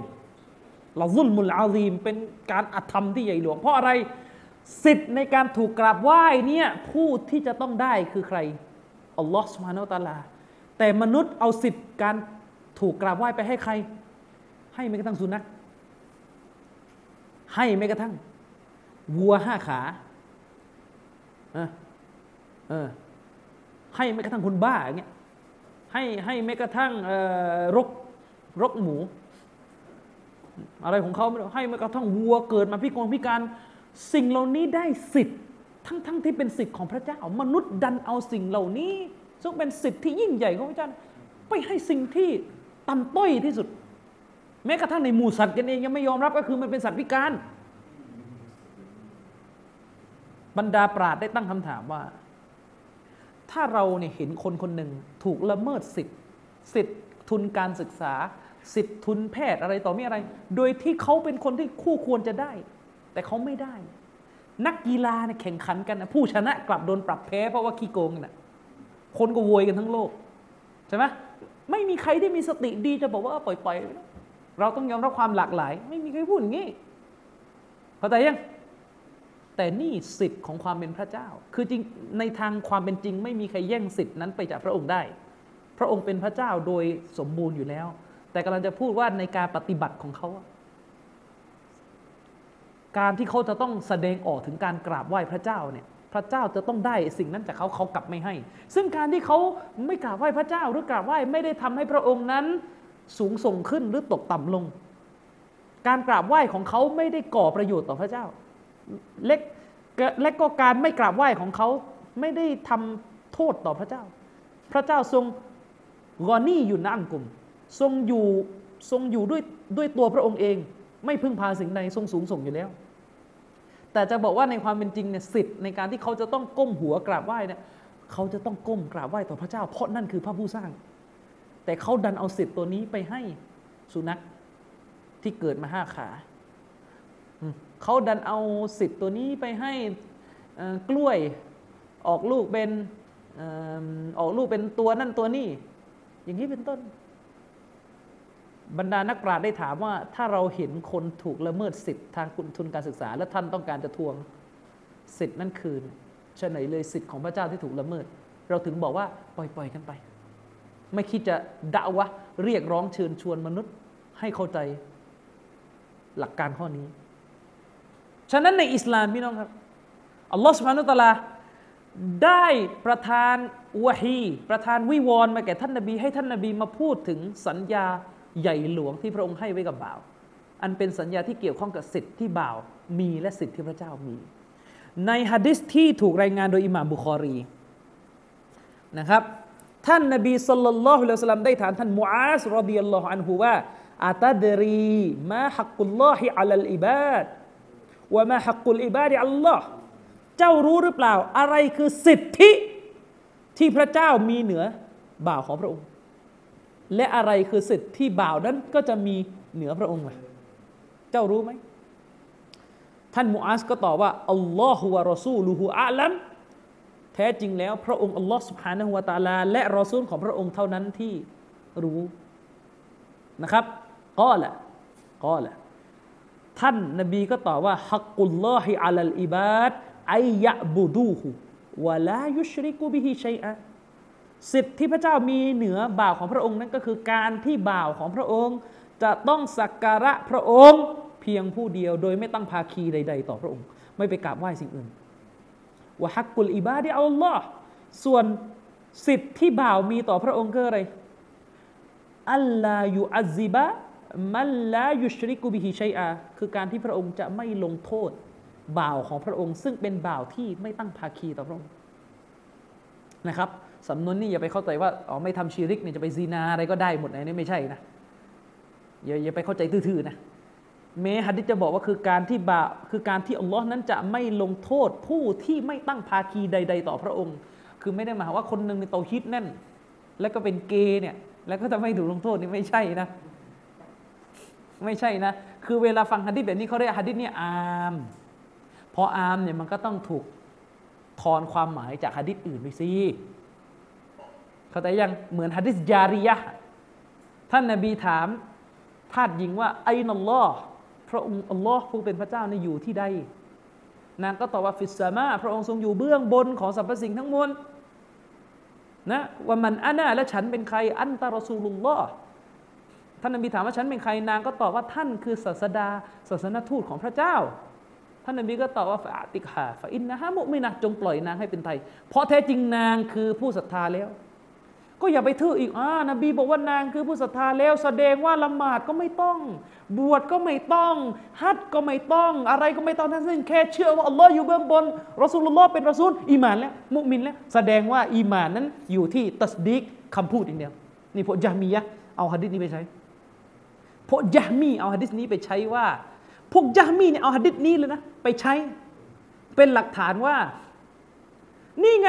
เราซุลมุลอาซีมเป็นการอธรรมที่ใหญ่หลวง เพราะอะไรสิทธิ์ในการถูกกราบไหว้เนี่ยผู้ที่จะต้องได้คือใคร อัลลอฮ์สุบฮานาอัลลอฮ์แต่มนุษย์เอาสิทธิ์การถูกกราบไหว้ไปให้ใคร ให้ไม่กระทั่งสุนัขให้ไม่กระทั่ง วัวห้าขาเออเออให้ไม่กระทั่งคนบ้าอย่างเงี้ยให้ให้ไม่กระทั่งรกรกหมู อะไรของเขาไม่รู้ให้ไม่กระทั่งวัวเกิดมาพิกลพิการ สิ่งเหล่านี้ได้สิทธิ์ ทั้งทั้งที่เป็นสิทธิ์ของพระเจ้ามนุษย์ดันเอาสิ่งเหล่านี้ ซึ่งเป็นสิทธิ์ที่ยิ่งใหญ่ของพระเจ้าไปให้สิ่งที่ต่ำต้อยที่สุด แม้กระทั่งในหมู่สัตว์กันเองยังไม่ยอมรับก็คือมันเป็นสัตว์พิการ บรรดาปราดได้ตั้งคำถามว่า ถ้าเราเนี่ยเห็นคนคนหนึ่งถูกละเมิดสิทธิ์สิทธิ์ทุนการศึกษา สิทธิ์ทุนแพทย์อะไรต่อมีอะไร โดยที่เขาเป็นคนที่คู่ควรจะได้ แต่เขาไม่ได้ นักกีฬาเนี่ยแข่งขันกันนะผู้ชนะกลับโดนปรับแพ้เพราะว่าขี้โกงนะ่ะคนก็โวยกันทั้งโลกใช่ไหมไม่มีใครที่มีสติดีจะบอกว่าปล่อยๆ เราต้องยอมรับความหลากหลาย ไม่มีใครพูดอย่างนี้เข้าใจยังแต่นี่สิทธิ์ของความเป็นพระเจ้า คือจริงในทางความเป็นจริง ไม่มีใครแย่งสิทธิ์นั้นไปจากพระองค์ได้ พระองค์เป็นพระเจ้าโดยสมบูรณ์อยู่แล้ว แต่กำลังจะพูดว่าในการปฏิบัติของเขา การที่เขาจะต้องแสดงออกถึงการกราบไหว้พระเจ้าเนี่ยพระเจ้าจะต้องได้สิ่งนั้นจากเขาเขากลับไม่ให้ ซึ่งการที่เขาไม่กราบไหว้พระเจ้าหรือกราบไหว้ไม่ได้ทำให้พระองค์นั้นสูงส่งขึ้นหรือตกต่ำลง การกราบไหว้ของเขาไม่ได้ก่อประโยชน์ต่อพระเจ้า เล็กและก็การไม่กราบไหว้ของเขาไม่ได้ทำโทษต่อพระเจ้า พระเจ้าทรงกอนี่อยู่นั่งกลุ่ม ทรงอยู่ทรงอยู่ด้วยด้วยตัวพระองค์เอง ไม่พึ่งพาสิ่งใดทรงสูงส่งอยู่แล้ว แต่จะบอกว่าในความเป็นจริงเนี่ยสิทธิ์ในการที่เขาจะต้องก้มหัวกราบไหว้เนี่ยเขาจะต้องก้มกราบไหว้ต่อพระเจ้า เพราะนั่นคือพระผู้สร้าง แต่เขาดันเอาสิทธิ์ตัวนี้ไปให้สุนัขที่เกิดมาห้าขาเขาดันเอาสิทธิ์ตัวนี้ไปให้กล้วยออกลูกเป็นออกลูกเป็นตัวนั่นตัวนี้ อย่างนี้เป็นต้น บรรดานักปราชญ์ได้ถามว่า ถ้าเราเห็นคนถูกละเมิดสิทธิ์ทางทุนการศึกษา และท่านต้องการจะทวงสิทธิ์นั้นคืนฉะไหนเลยสิทธิ์ของพระเจ้าที่ถูกละเมิด เราถึงบอกว่าปล่อยๆกันไป ไม่คิดจะด่าวะเรียกร้องเชิญชวนมนุษย์ให้เข้าใจหลักการข้อนี้ ฉะนั้นในอิสลามพี่น้องครับอัลลอฮฺสุบฮานุตะลาได้ประทานวะฮีประทานวิวรณ์มาแก่ท่านนบี ให้ท่านนบีมาพูดถึงสัญญา ใหญ่หลวงที่พระองค์ให้ไว้กับบ่าว อันเป็นสัญญาที่เกี่ยวข้องกับสิทธิ์ที่บ่าวมีและสิทธิ์ที่พระเจ้ามี ในฮะดิษที่ถูกรายงานโดยอิหม่ามบุคอรีนะครับ ท่านนบีสุลต่านละฮ์อัลสลัมได้ถามท่านมูอาสรดิยัลลอฮุอันฮุว่าอาตาดรีมาฮักกุลลอฮิอัลลอิบาดว่ามาฮักกุลอิบาดอัลลอฮ์เจ้ารู้หรือเปล่า อะไรคือสิทธิที่พระเจ้ามีเหนือบ่าวของพระองค์ และอะไรคือสิทธิ์ที่บ่าวนั้นก็จะมีเหนือพระองค์ไหมเจ้ารู้ไหมท่านมูอาสก็ตอบว่าอัลลอฮฺวะรอซูลูฮูอาลัมแท้จริงแล้วพระองค์อัลลอฮฺสุบฮานะฮูวะตาลา และรอซูลของพระองค์เท่านั้นที่รู้นะครับก็แหละก็แหละท่านนบีก็ตอบว่าฮักกุลลอฮิอัลลอิบาดไอยะบูดูฮูวะลายุชริกุบิฮิชัยอะ สิทธิ์ที่พระเจ้ามีเหนือบ่าวของพระองค์นั้นก็คือการที่บ่าวของพระองค์ จะต้องสักการะพระองค์เพียงผู้เดียว โดยไม่ตั้งภาคีใด ๆ ต่อพระองค์ ไม่ไปกราบไหว้สิ่งอื่นวะฮักกุลอิบาดีอัลลอฮ์ส่วนสิทธิ์ที่บ่าวมีต่อพระองค์คืออะไรอัลลายูอัซิบะมันลายุชริกุบิฮิชัยอาคือการที่พระองค์จะไม่ลงโทษบ่าวของพระองค์ ซึ่งเป็นบ่าวที่ไม่ตั้งภาคีต่อพระองค์นะครับ สำนวนนี้อย่าไปเข้าใจว่าอ๋อไม่ทำชีริกเนี่ยจะไปซีนาอะไรก็ได้หมดนะนี่ไม่ใช่นะอย่าอย่าไปเข้าใจทื่อๆนะเมฮัดดิจะบอกว่าคือการที่บาคือการที่อัลลอฮ์นั้นจะไม่ลงโทษผู้ที่ไม่ตั้งภาคีใด ๆ ต่อพระองค์ คือไม่ได้หมายว่าคนหนึ่งในโตฮิตแน่น แล้วก็เป็นเกย์เนี่ยแล้วก็จะไม่ถูกลงโทษนี่ไม่ใช่นะ ไม่ใช่นะ คือเวลาฟังฮะดิษแบบนี้เขาเรียกฮะดิษเนี่ยอามพออามเนี่ยมันก็ต้องถูกทอนความหมายจากฮะดิษอื่นไปสิ เข้าใจยังเหมือนฮะดิษجاريةท่านนบีถามทาสหญิงว่าأين اللهพระองค์อัลลอฮ์ผู้เป็นพระเจ้านี่อยู่ที่ใดนางก็ตอบว่าفي السماءพระองค์ทรงอยู่เบื้องบนของสรรพสิ่งทั้งมวลนะومن أناและฉันเป็นใคร أنت رسول اللهท่านนบีถามว่าฉันเป็นใครนางก็ตอบว่าท่านคือศาสดาศาสนทูตของพระเจ้า ท่านนบีก็ตอบว่าفأعتقها فإنها مؤمنةจงปล่อยนางให้เป็นไท เพราะแท้จริงนางคือผู้ศรัทธาแล้ว ก็อย่าไปทื่ออีกอ่านบีบอกว่านางคือผู้ศรัทธาแล้วแสดงว่าละหมาดก็ไม่ต้อง บวชก็ไม่ต้อง ฮัดก็ไม่ต้อง อะไรก็ไม่ต้องทั้งสิ้นแค่เชื่อว่าอัลลอฮ์อยู่เบื้องบนรอสูลุลลอฮ์เป็นรอซูลอีมานแล้ว มุมินแล้ว แสดงว่าอีมานนั้นอยู่ที่ตัสดิกคำพูดอย่างเดียว นี่พวกยามียะเอาฮะดิษนี้ไปใช้พวกยามีเอาฮะดิษนี้ไปใช้ว่า พวกยามีเนี่ยเอาฮะดิษนี้เลยนะไปใช้ เป็นหลักฐานว่า นี่ไง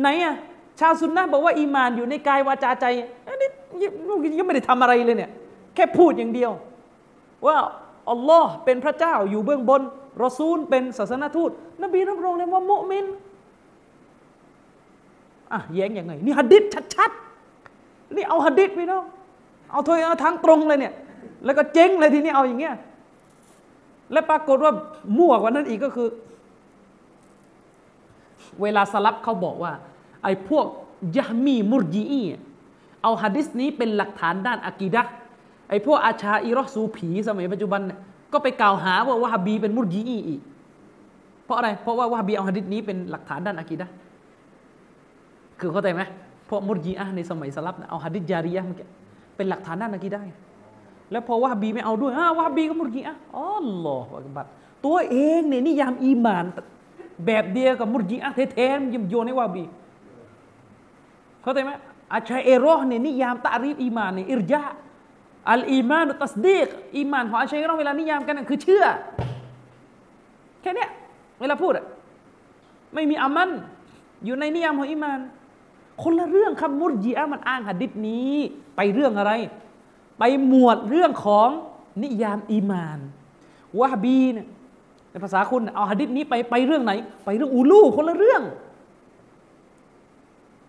ไหนอะ ชาวซุนนะบอกว่าอีมานอยู่ในกายวาจาใจอันนี้ยังไม่ได้ทำอะไรเลยเนี่ยแค่พูดอย่างเดียว ว่าอัลลอฮ์เป็นพระเจ้าอยู่เบื้องบนรอซูลเป็นศาสนทูต นบีรับรองเลยว่ามุมินอะแย้งยังไงนี่ฮัดดิษชัดๆนี่เอาฮัดดิษไปเนาะเอาถอยเอาทางตรงเลยเนี่ย แล้วก็เจ๊งเลยทีนี้เอาอย่างเงี้ยและปรากฏว่ามั่วกว่านั้นอีกก็คือ เวลาสลับเขาบอกว่า ไอ้พวกยะมีมุรจีอีเอาฮะดิษนี้เป็นหลักฐานด้านอะกีดะไอ้พวกอาชาอิรอสูผีสมัยปัจจุบันก็ไปกล่าวหาว่าวะฮบีเป็นมุรจีอีอีกเพราะอะไร เพราะว่าวะฮบีเอาฮะดิษนี้เป็นหลักฐานด้านอะกีดะคือเข้าใจไหมพวกมุรจีอะในสมัยสลับเอาฮะดิษจารียะมันเป็นหลักฐานด้านอะกีดะแล้วพอวะฮบีไม่เอาด้วยอ้าวะฮบีก็มุรจีอะอ๋อหลอบัตตัวเองเนี่ยนิยามอีมาน แบบเดียวกับมุรจีอะแท้ๆยิมโยนให้วะฮบี เข้าใจไหมอาชัยเอโรเนี่ยนิยามตารีฟอีมานเนี่ยอิรยาอัลอีมานุตัสดีกอีมานของอาชัยเอโรเวลานิยามกันคือเชื่อ แค่นี้เวลาพูดอะไม่มีอามันอยู่ในนิยามของอีมาน คนละเรื่องคำมุรจีอะมันอ้างหะดิษนี้ ไปเรื่องอะไร ไปหมวดเรื่องของนิยามอีมานวะฮบีเนี่ยในภาษาคุณเอาหะดิษนี้ไปไปเรื่องไหน ไปเรื่องอูลูคนละเรื่อง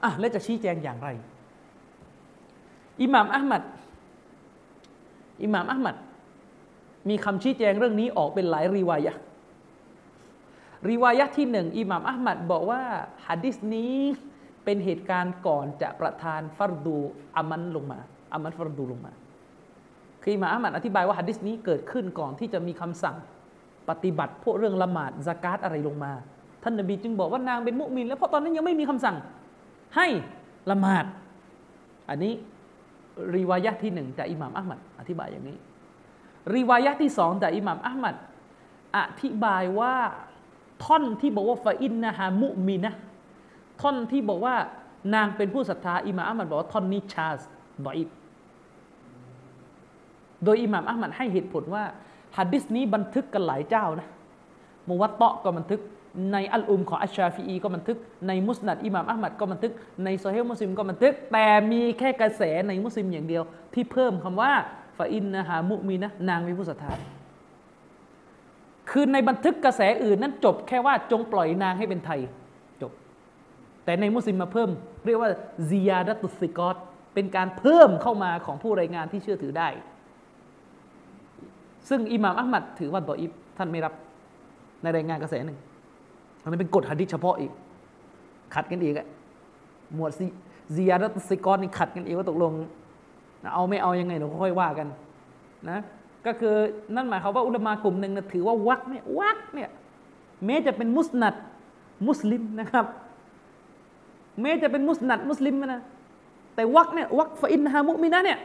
อะแล้วจะชี้แจงอย่างไร อิหม่ามอัลมัดอิหม่ามอัลมัดมีคำชี้แจงเรื่องนี้ออกเป็นหลายรีวายะริวายะที่หนึ่งอิหม่ามอัลมัดบอกว่าฮะดิษนี้เป็นเหตุการณ์ก่อนจะประทานฟัรดูอามันลงมาอามันฟัรดูลงมา คืออิหม่ามอัลมัดอธิบายว่าฮะดิษนี้เกิดขึ้นก่อนที่จะมีคำสั่งปฏิบัติพวกเรื่องละหมาดสกาดอะไรลงมา ท่านนบีจึงบอกว่านางเป็นมุมิน แล้วเพราะตอนนั้นยังไม่มีคำสั่ง ให้ละหมาด อันนี้รีวายะที่หนึ่งจากอิหม่ามอัลมัดอธิบายอย่างนี้ روايةที่สองจากอิหม่ามอะห์มัดอธิบายว่าท่อนที่บอกว่าفإنها مؤمنةท่อนที่บอกว่านางเป็นผู้ศรัทธาอิหม่ามอะห์มัดบอกว่าท่อนนี้شاذ ضعيفโดยอิหม่ามอะห์มัดให้เหตุผลว่าฮะดิษนี้บันทึกกันหลายเจ้านะมุวัตเตาะก็บันทึก ในอัลอุมของอัชชาฟีอีก็บันทึกในมุสนัดอิหม่ามอะห์มัดก็บันทึกในซอเฮียะฮ์มุสลิมก็บันทึก แต่มีแค่กระแสในมุสลิมอย่างเดียว ที่เพิ่มคำว่าฟาอินนะฮามุมีนะนางมีผู้ศรัทธาคือในบันทึกกระแสอื่นนั้นจบแค่ว่าจงปล่อยนางให้เป็นไทยจบ แต่ในมุสลิมมาเพิ่ม เรียกว่าซียาดัตุสิกอตเป็นการเพิ่มเข้ามาของผู้รายงานที่เชื่อถือได้ ซึ่งอิหม่ามอัลมัดถือว่าดออิบท่านไม่รับในรายงานกระแสหนึ่ง นนี้เป็นกฎหะดิษเฉพาะอีก ขัดกันอีกอะหมวดซียาดัตุสิกอตนี่ขัดกันอีกว่าตกลง เอาไม่เอายังไงเราค่อยว่ากันนะก็คือนั่นหมายความว่าอุลมากลุ่มหนึ่งนะถือว่าวักเนี่ยวักเนี่ยแม้จะเป็นมุสนัดมุสลิมนะครับแม้จะเป็นมุสนัดมุสลิมนะแต่วักเนี่ยวักฟอินฮามุมินะเนี่ย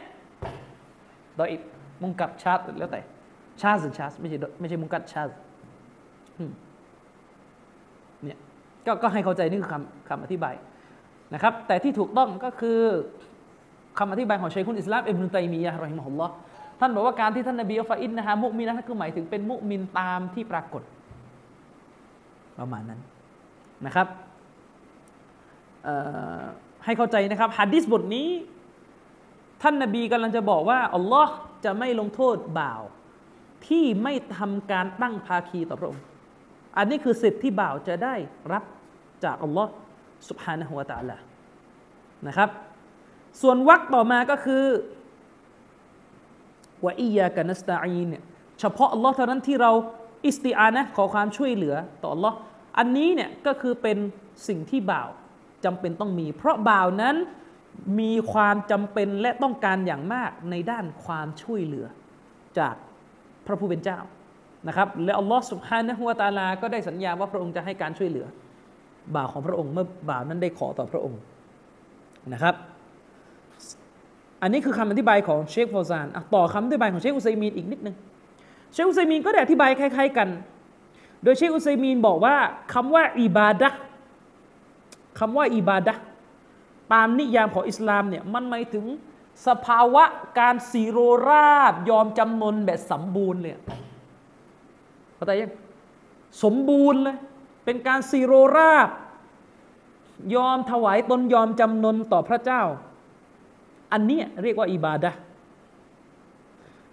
ดออิบมุงกัดชาติแล้วแต่ชาติชาติไม่ใช่ไม่ใช่มุงกัดชาติ ก็ก็ให้เข้าใจนี่คือคำคำอธิบายนะครับแต่ที่ถูกต้องก็คือคำอธิบายของชัยคุณอิสลามอิบนุตัยมียะรอฮิมะฮุลลอฮ์ท่านบอกว่าการที่ท่านนบีอัลฟาอินนะฮะมุมินนะคือหมายถึงเป็นมุมินตามที่ปรากฏ ประมาณนั้นนะครับให้เข้าใจนะครับฮัดดิสบทนี้ ท่านนบีกำลังจะบอกว่าอัลลอฮ์จะไม่ลงโทษบ่าว ที่ไม่ทำการตั้งภาคีต่อพระองค์ อันนี้คือสิทธิ์ที่บ่าวจะได้รับจากอัลลอฮ์สุบฮานะฮุวาตาละนะครับ ส่วนวักต่อมาก็คือวะอียากันนัสตาอีนเนี่ยเฉพาะอัลลอฮ์เท่านั้นที่เราอิสติอานะขอความช่วยเหลือต่ออัลลอฮ์อันนี้เนี่ยก็คือเป็นสิ่งที่บ่าวจำเป็นต้องมี เพราะบ่าวนั้นมีความจำเป็นและต้องการอย่างมากในด้านความช่วยเหลือจากพระผู้เป็นเจ้า นะครับและอัลลอฮ์สุบฮานะฮุวาตาลา ก็ได้สัญญาว่าพระองค์จะให้การช่วยเหลือ บ่าวของพระองค์เมื่อบ่าวนั้นได้ขอต่อพระองค์นะครับ อันนี้คือคำอธิบายของเชคฟอซานต่อคำอธิบายของเชคอุซัยมีนอีกนิดนึงเชคอุซัยมีนก็ได้อธิบายคล้ายๆกัน โดยเชคอุซัยมีนบอกว่าคำว่าอิบาดะคำว่าอิบาดะตามนิยามของอิสลามเนี่ยมันหมายถึงสภาวะการสีโรราบยอมจำนนแบบสมบูรณ์เลย เข้าใจยังสมบูรณ์เลยเป็นการสีโรราบ ยอมถวายตนยอมจำนนต่อพระเจ้า อันนี้เรียกว่าอิบาดะ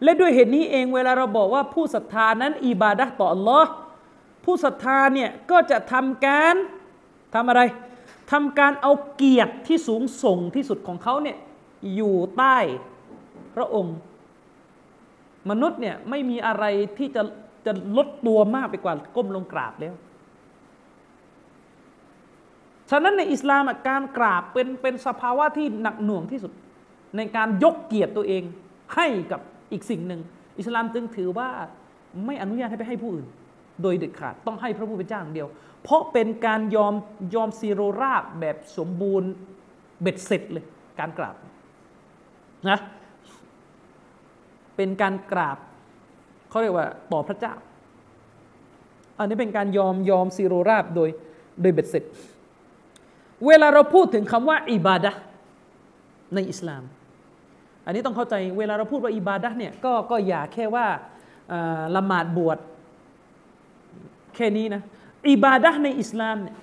และด้วยเหตุนี้เองเวลาเราบอกว่าผู้ศรัทธานั้นอิบาดะต่อ Allah ผู้ศรัทธาเนี่ยก็จะทำการทำอะไรทำการเอาเกียรติที่สูงส่งที่สุดของเขาเนี่ยอยู่ใต้พระองค์ มนุษย์เนี่ยไม่มีอะไรที่จะ จะลดตัวมากไปกว่าก้มลงกราบแล้ว ฉะนั้นในอิสลามการกราบเป็นเป็นสภาวะที่หนักหน่วงที่สุด ในการยกเกียรติตัวเองให้กับอีกสิ่งหนึ่ง อิสลามจึงถือว่าไม่อนุญาตให้ไปให้ผู้อื่น โดยเด็ดขาดต้องให้พระผู้เป็นเจ้าอย่างเดียว เพราะเป็นการยอมยอมซีโรราบแบบสมบูรณ์เบ็ดเสร็จเลยการกราบนะเป็นการกราบ เขาเรียกว่าต่อพระเจ้า อันนี้เป็นการยอมยอมซีโรราบโดยโดยเบ็ดเสร็จ เวลาเราพูดถึงคำว่าอิบาดะในอิสลาม อันนี้ต้องเข้าใจเวลาเราพูดว่าอิบาดะเนี่ยก็ก็อย่าแค่ว่าละหมาดบวชแค่นี้นะอิบาดะในอิสลามเนี่ย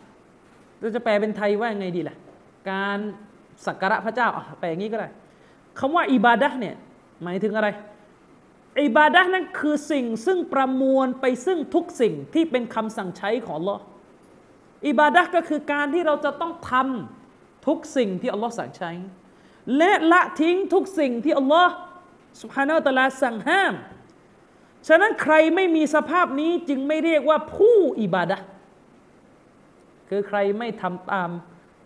เราจะแปลเป็นไทยว่าไงดีล่ะ การสักการะพระเจ้าแปลอย่างนี้ก็ได้คำว่าอิบาดะเนี่ยหมายถึงอะไร อิบาดะนั้นคือสิ่งซึ่งประมวลไปซึ่งทุกสิ่งที่เป็นคำสั่งใช้ของลออิบาดะก็คือการที่เราจะต้องทำทุกสิ่งที่อัลลอฮ์สั่งใช้ และละทิ้งทุกสิ่งที่อัลลอฮ์สุภานาตลาสั่งห้าม ฉะนั้นใครไม่มีสภาพนี้จึงไม่เรียกว่าผู้อิบาดะคือใครไม่ทำตาม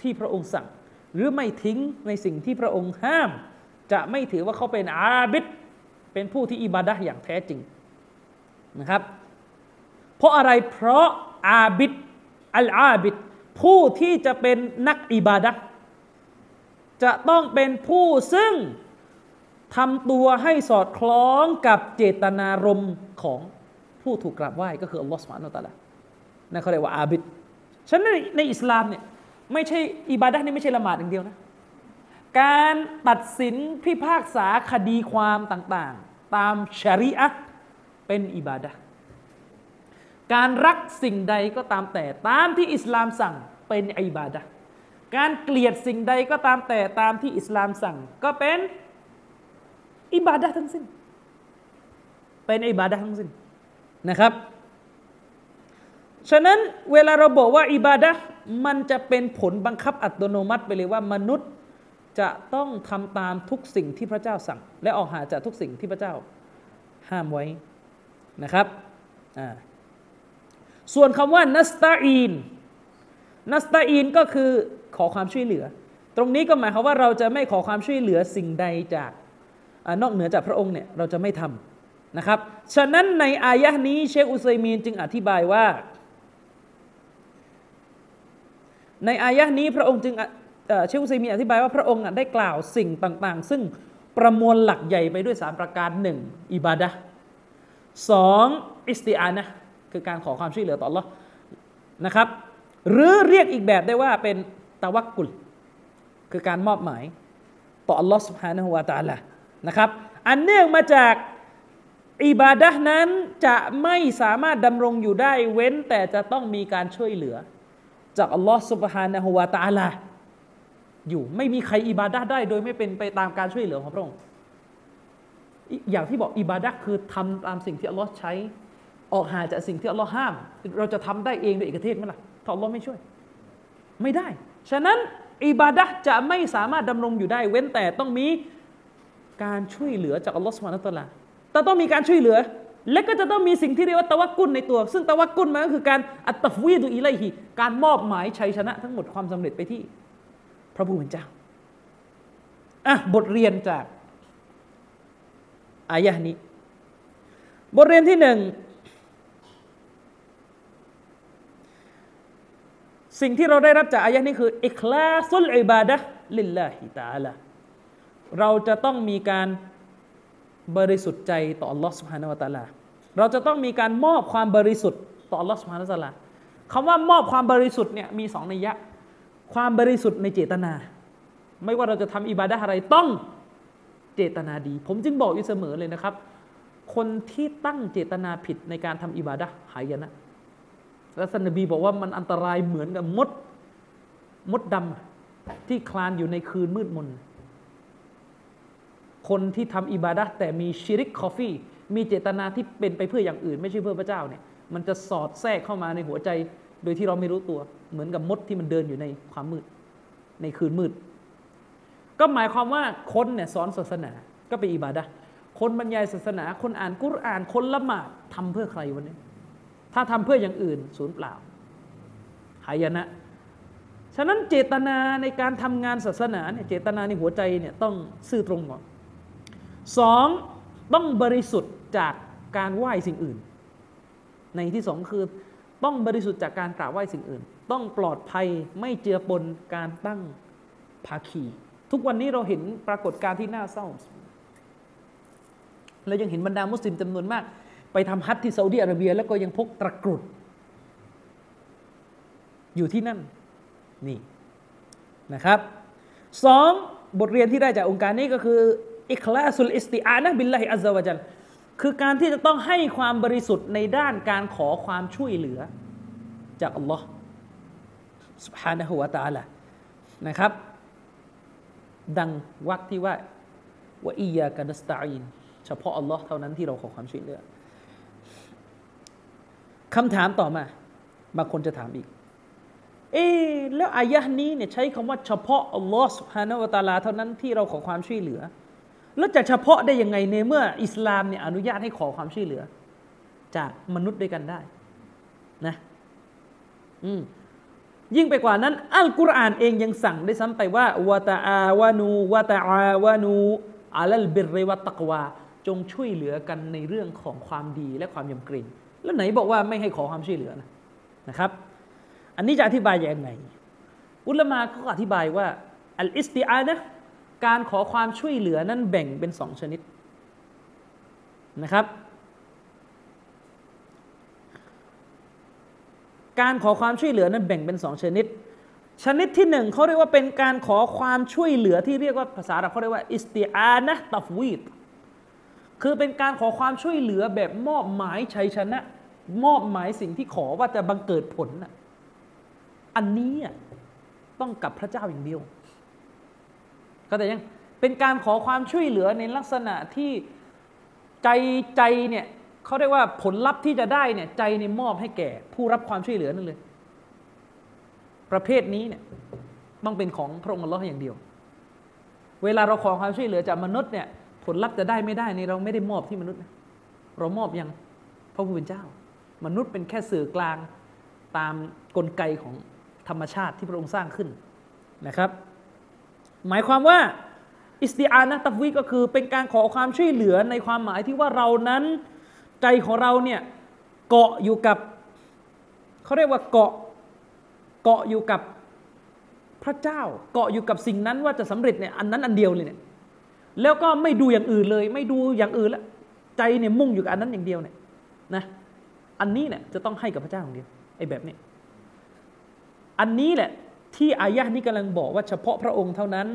ที่พระองค์สั่ง หรือไม่ทิ้งในสิ่งที่พระองค์ห้าม จะไม่ถือว่าเขาเป็นอาบิด เป็นผู้ที่อิบาดะห์อย่างแท้จริงนะครับ เพราะอะไรเพราะอาบิดอัลอาบิดผู้ที่จะเป็นนักอิบาดะห์จะต้องเป็นผู้ซึ่งทำตัวให้สอดคล้องกับเจตนารมณ์ของผู้ถูกกราบไหว้ก็คืออัลลอฮฺสุบานาลตะลานั่นเขาเรียกว่าอาบิดฉะนั้นในอิสลามเนี่ยไม่ใช่อิบาดะห์นี่ไม่ใช่ละหมาดอย่างเดียวนะ การตัดสินพิพากษาคดีความต่าง ตามชารีอะห์เป็นอิบาดะการรักสิ่งใดก็ตามแต่ตามที่อิสลามสั่งเป็นอิบาดะการเกลียดสิ่งใดก็ตามแต่ตามที่อิสลามสั่งก็เป็นอิบาดะทั้งสิ้น เป็นอิบาดะทั้งสิ้นนะครับ ฉะนั้นเวลาเราบอกว่าอิบาดะมันจะเป็นผลบังคับอัตโนมัติไปเลยว่ามนุษย์ จะต้องทำตามทุกสิ่งที่พระเจ้าสั่ง และออกหาจากทุกสิ่งที่พระเจ้าห้ามไว้นะครับส่วนคำว่านัสตาอีนนัสตาอีนก็คือขอความช่วยเหลือ ตรงนี้ก็หมายความว่าเราจะไม่ขอความช่วยเหลือสิ่งใดจากอนอกเหนือจากพระองค์เนี่ยเราจะไม่ทำนะครับ ฉะนั้นในอายะนี้เชคอุซัยมีนจึงอธิบายว่า ในอายะนี้พระองค์จึง เชคอุซัยมีนอธิบายว่าพระองค์ได้กล่าวสิ่งต่าง ๆ ซึ่งประมวลหลักใหญ่ไปด้วยสามประการหนึ่งอิบาดะสองอิสติอานะคือการขอความช่วยเหลือต่อ Allah นะครับ หรือเรียกอีกแบบได้ว่าเป็นตะวักกุล คือการมอบหมาย ต่อ Allah سبحانه และ تعالى นะครับ อันเนื่องมาจากอิบาดะนั้นจะไม่สามารถดำรงอยู่ได้เว้นแต่จะต้องมีการช่วยเหลือ จาก Allah سبحانه และ تعالى อยู่ ไม่มีใครอิบาดะได้ โดยไม่เป็นไปตามการช่วยเหลือของพระองค์อย่างที่บอกอิบาดะคือทำตามสิ่งที่อัลลอฮ์ใช้ ออกหาจากสิ่งที่อัลลอฮ์ห้าม เราจะทำได้เองโดยเอกเทศไหมล่ะถ้าอัลลอฮ์ไม่ช่วย ไม่ได้ ฉะนั้นอิบาดะจะไม่สามารถดำรงอยู่ได้ เว้นแต่ต้องมีการช่วยเหลือจากอัลลอฮ์สุบานตะลาแต่ต้องมีการช่วยเหลือ และก็จะต้องมีสิ่งที่เรียกว่าตะวักุลในตัว ซึ่งตะวักุลมันก็คือการอัตฟวีดุอิไลฮีการมอบหมายชัยชนะทั้งหมดความสำเร็จไปที่ ระผู้เป็นเจ้าอ่ะบทเรียนจากอายะนี้ บทเรียนที่หนึ่งสิ่งที่เราได้รับจากอายะนี้คืออิคลาสุลอิบาดะลิลลาฮิตาลาเราจะต้องมีการบริสุทธิ์ใจต่อ Allah سبحانه และ تعالى เราจะต้องมีการมอบความบริสุทธิ์ต่อ Allah سبحانه และ تعالى คำว่ามอบความบริสุทธิ์เนี่ยมีสองนัยยะ ความบริสุทธิ์ในเจตนา ไม่ว่าเราจะทำอิบาดะอะไรต้องเจตนาดี ผมจึงบอกอยู่เสมอเลยนะครับ คนที่ตั้งเจตนาผิดในการทำอิบาดะหายนะแล้วสันนบีบอกว่ามันอันตรายเหมือนกับมดมดดำที่คลานอยู่ในคืนมืดมน คนที่ทำอิบาดะแต่มีชิริกคอฟี่ มีเจตนาที่เป็นไปเพื่ออย่างอื่น ไม่ใช่เพื่อพระเจ้าเนี่ยมันจะสอดแทรกเข้ามาในหัวใจ โดยที่เราไม่รู้ตัว เหมือนกับมดที่มันเดินอยู่ในความมืด ในคืนมืด ก็หมายความว่าคนเนี่ยสอนศาสนา ก็เป็นอิบาดะคนบรรยายศาสนา คนอ่านกุรอาน คนละหมาดทำเพื่อใครวันนี้ ถ้าทำเพื่ออย่างอื่นศูนย์เปล่า หายนะ ฉะนั้นเจตนาในการทำงานศาสนาเนี่ยเจตนาในหัวใจเนี่ยต้องซื่อตรงก่อนสองต้องบริสุทธิ์จากการไหว้สิ่งอื่น ในที่สองคือ ต้องบริสุทธิ์จากการกราบไหว้สิ่งอื่น ต้องปลอดภัยไม่เจือปนการตั้งภาคี ทุกวันนี้เราเห็นปรากฏการณ์ที่น่าเศร้าและยังเห็นบรรดามุสลิมจำนวนมาก ไปทำฮัทที่ซาอุดีอาระเบีย แล้วก็ยังพกตะกรุด อยู่ที่นั่นนี่นะครับสองบทเรียนที่ได้จากองค์การนี้ก็คืออิคลาสุลอิสติอานะบิลลาฮิอัลลอฮฺวะจัล คือการที่จะต้องให้ความบริสุทธิ์ในด้านการขอความช่วยเหลือ จากอัลลอฮ์ سبحانه และ تعالى นะครับ ดังวักที่ว่าว่าอียากันัสตาอินเฉพาะอัลลอฮ์เท่านั้นที่เราขอความช่วยเหลือคำถามต่อมาบางคนจะถามอีก เอ๊แล้วอายะนี้เนี่ยใช้คำว่าเฉพาะอัลลอฮ์สุฮานะวะตาลาเท่านั้นที่เราขอความช่วยเหลือ แล้วจะเฉพาะได้ยังไงในเมื่ออิสลามเนี่ยอนุญาตให้ขอความช่วยเหลือ จากมนุษย์ด้วยกันได้นะอืมยิ่งไปกว่านั้น อัลกุรอานเองยังสั่งได้ซ้ำไปว่าวะตาอาวานูวะตาอาวานูอัลลบิรวัตตักวา จงช่วยเหลือกันในเรื่องของความดีและความยำเกรงแล้วไหนบอกว่าไม่ให้ขอความช่วยเหลือนะนะครับ อันนี้จะอธิบายยังไง อุลามาเขาอธิบายว่าอัลอิสติอานะ การขอความช่วยเหลือนั้นแบ่งเป็นสองชนิดนะครับ การขอความช่วยเหลือนั้นแบ่งเป็นสองชนิด ชนิดที่หนึ่งเขาเรียกว่าเป็นการขอความช่วยเหลือที่เรียกว่าภาษาเราเขาเรียกว่าอิสติอานะตัฟวีดคือเป็นการขอความช่วยเหลือแบบมอบหมายชัยชนะ มอบหมายสิ่งที่ขอว่าจะบังเกิดผล อันนี้ต้องกับพระเจ้าอย่างเดียว ก็แต่ยังเป็นการขอความช่วยเหลือในลักษณะที่ใจใจเนี่ยเขาเรียกว่าผลลัพธ์ที่จะได้เนี่ยใจในมอบให้แก่ ผู้รับความช่วยเหลือนั่นเลย ประเภทนี้เนี่ยต้องเป็นของพระองค์อัลลอฮ์อย่างเดียว เวลาเราขอความช่วยเหลือจากมนุษย์เนี่ยผลลัพธ์จะได้ไม่ได้นี่เราไม่ได้มอบที่มนุษย์นะเรามอบยังพระผู้เป็นเจ้า มนุษย์เป็นแค่สื่อกลางตามกลไกของธรรมชาติที่พระองค์สร้างขึ้นนะครับ หมายความว่าอิสติอานะตัฟวีก็คือเป็นการขอความช่วยเหลือในความหมายที่ว่าเรานั้นใจของเราเนี่ยเกาะอยู่กับเขาเรียกว่าเกาะเกาะอยู่กับพระเจ้าเกาะอยู่กับสิ่งนั้นว่าจะสำเร็จเนี่ยอันนั้นอันเดียวเลยเนี่ยแล้วก็ไม่ดูอย่างอื่นเลย ไม่ดูอย่างอื่นแล้วใจเนี่ยมุ่งอยู่กับอันนั้นอย่างเดียวเนี่ยนะอันนี้เนี่ยจะต้องให้กับพระเจ้าอย่างเดียวไอ้แบบนี้อันนี้แหละ ที่อายะนี้กำลังบอกว่าเฉพาะพระองค์เท่านั้น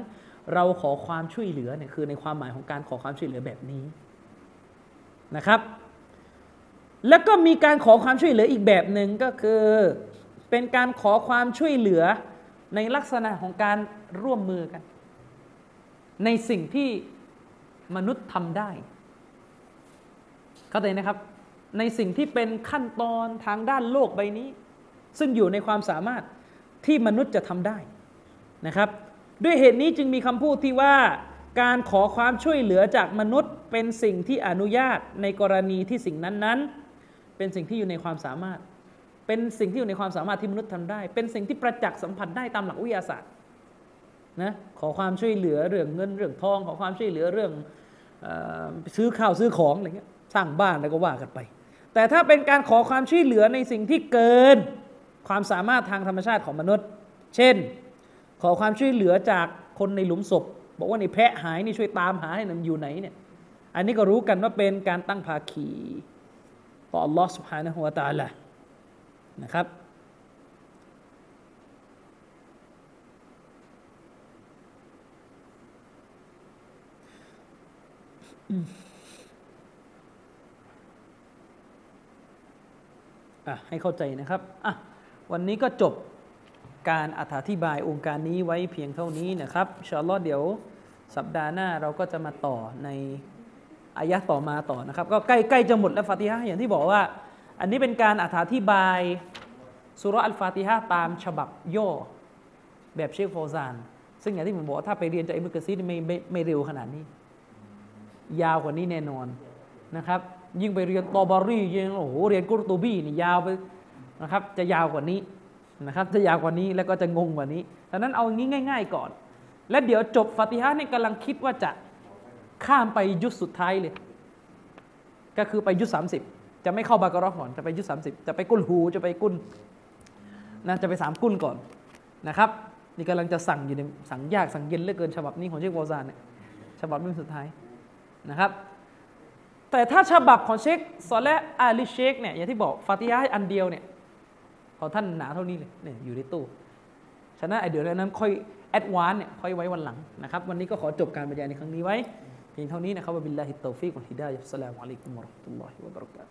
เราขอความช่วยเหลือเนี่ยคือในความหมายของการขอความช่วยเหลือแบบนี้นะครับ แล้วก็มีการขอความช่วยเหลืออีกแบบหนึ่งก็คือ เป็นการขอความช่วยเหลือในลักษณะของการร่วมมือกัน ในสิ่งที่มนุษย์ทำได้ เข้าใจนะครับ ในสิ่งที่เป็นขั้นตอนทางด้านโลกใบนี้ ซึ่งอยู่ในความสามารถ ที่มนุษย์จะทำได้นะครับ ด้วยเหตุนี้จึงมีคำพูดที่ว่าการขอความช่วยเหลือจากมนุษย์ เป็นสิ่งที่อนุญาตในกรณีที่สิ่งนั้นๆ เป็นสิ่งที่อยู่ในความสามารถ เป็นสิ่งที่อยู่ในความสามารถที่มนุษย์ทำได้ เป็นสิ่งที่ประจักษ์สัมผัสได้ตามหลักวิทยาศาสตร์นะขอความช่วยเหลือเรื่องเงินเรื่องทอง ขอความช่วยเหลือเรื่องออซื้อข้าวซื้อของอะไรเงี้ยสร้างบ้านอะไรก็ว่ากันไป แต่ถ้าเป็นการขอความช่วยเหลือในสิ่งที่เกิน ความสามารถทางธรรมชาติของมนุษย์ เช่น ขอความช่วยเหลือจากคนในหลุมศพ บอกว่านี่แพะหายนี่ช่วยตามหาให้มันอยู่ไหนเนี่ยอันนี้ก็รู้กันว่าเป็นการตั้งภาคีต่ออัลลอฮ์สุบฮานะฮุวาตาละนะครับอะให้เข้าใจนะครับอะ วันนี้ก็จบการอธิบายองค์การนี้ไว้เพียงเท่านี้นะครับชาอัลอเดี๋ยวสัปดาห์หน้าเราก็จะมาต่อในอายะต่อมาต่อนะครับ ก็ใกล้ใกล้จะหมดแล้วฟาติฮะอย่างที่บอกว่า อันนี้เป็นการอธิบายสุระอัลฟาติฮะตามฉบับย่อแบบเชคโฟซาน ซึ่งอย่างที่ผมบอกว่าถ้าไปเรียนจากอิมรุกซีไม่ไม่ไม่เร็วขนาดนี้ ยาวกว่านี้แน่นอนนะครับ ยิ่งไปเรียนตอบารียิ่งโอ้โหเรียนกุรตูบีนี่ยาวไป นะครับ จะยาวกว่านี้นะครับจะยาวกว่านี้แล้วก็จะงงกว่านี้ดังนั้นเอางี้ง่าย ๆ ก่อน และเดี๋ยวจบฟาติฮะเนี่ยกำลังคิดว่าจะข้ามไปยุคสุดท้ายเลย ก็คือไปยุคสามสิบจะไม่เข้าบากราะห์ก่อนจะไปยุคสามสิบจะไปกุลฮูจะไปกุลนะจะไปสามกุลก่อนนะครับ นี่กำลังจะสั่งอยู่ในสั่งยากสั่งเย็นเหลือเกินฉบับนี้ของเชควอซานเนี่ยฉบับนี้สุดท้ายนะครับ แต่ถ้าฉบับของเชคซอและอาลีเชคเนี่ยอย่างที่บอกฟาติฮะอันเดียวเนี่ย ของท่านหนาเท่านี้เลยเนี่ยอยู่ในตู้ ฉะนั้นไอเดี๋ยวนั้นค่อย advance เนี่ยค่อยไว้วันหลังนะครับ วันนี้ก็ขอจบการบรรยายในครั้งนี้ไว้เพียงเท่านี้นะครับوبالله التوفيق والهداية السلام عليكم ورحمة الله وبركاته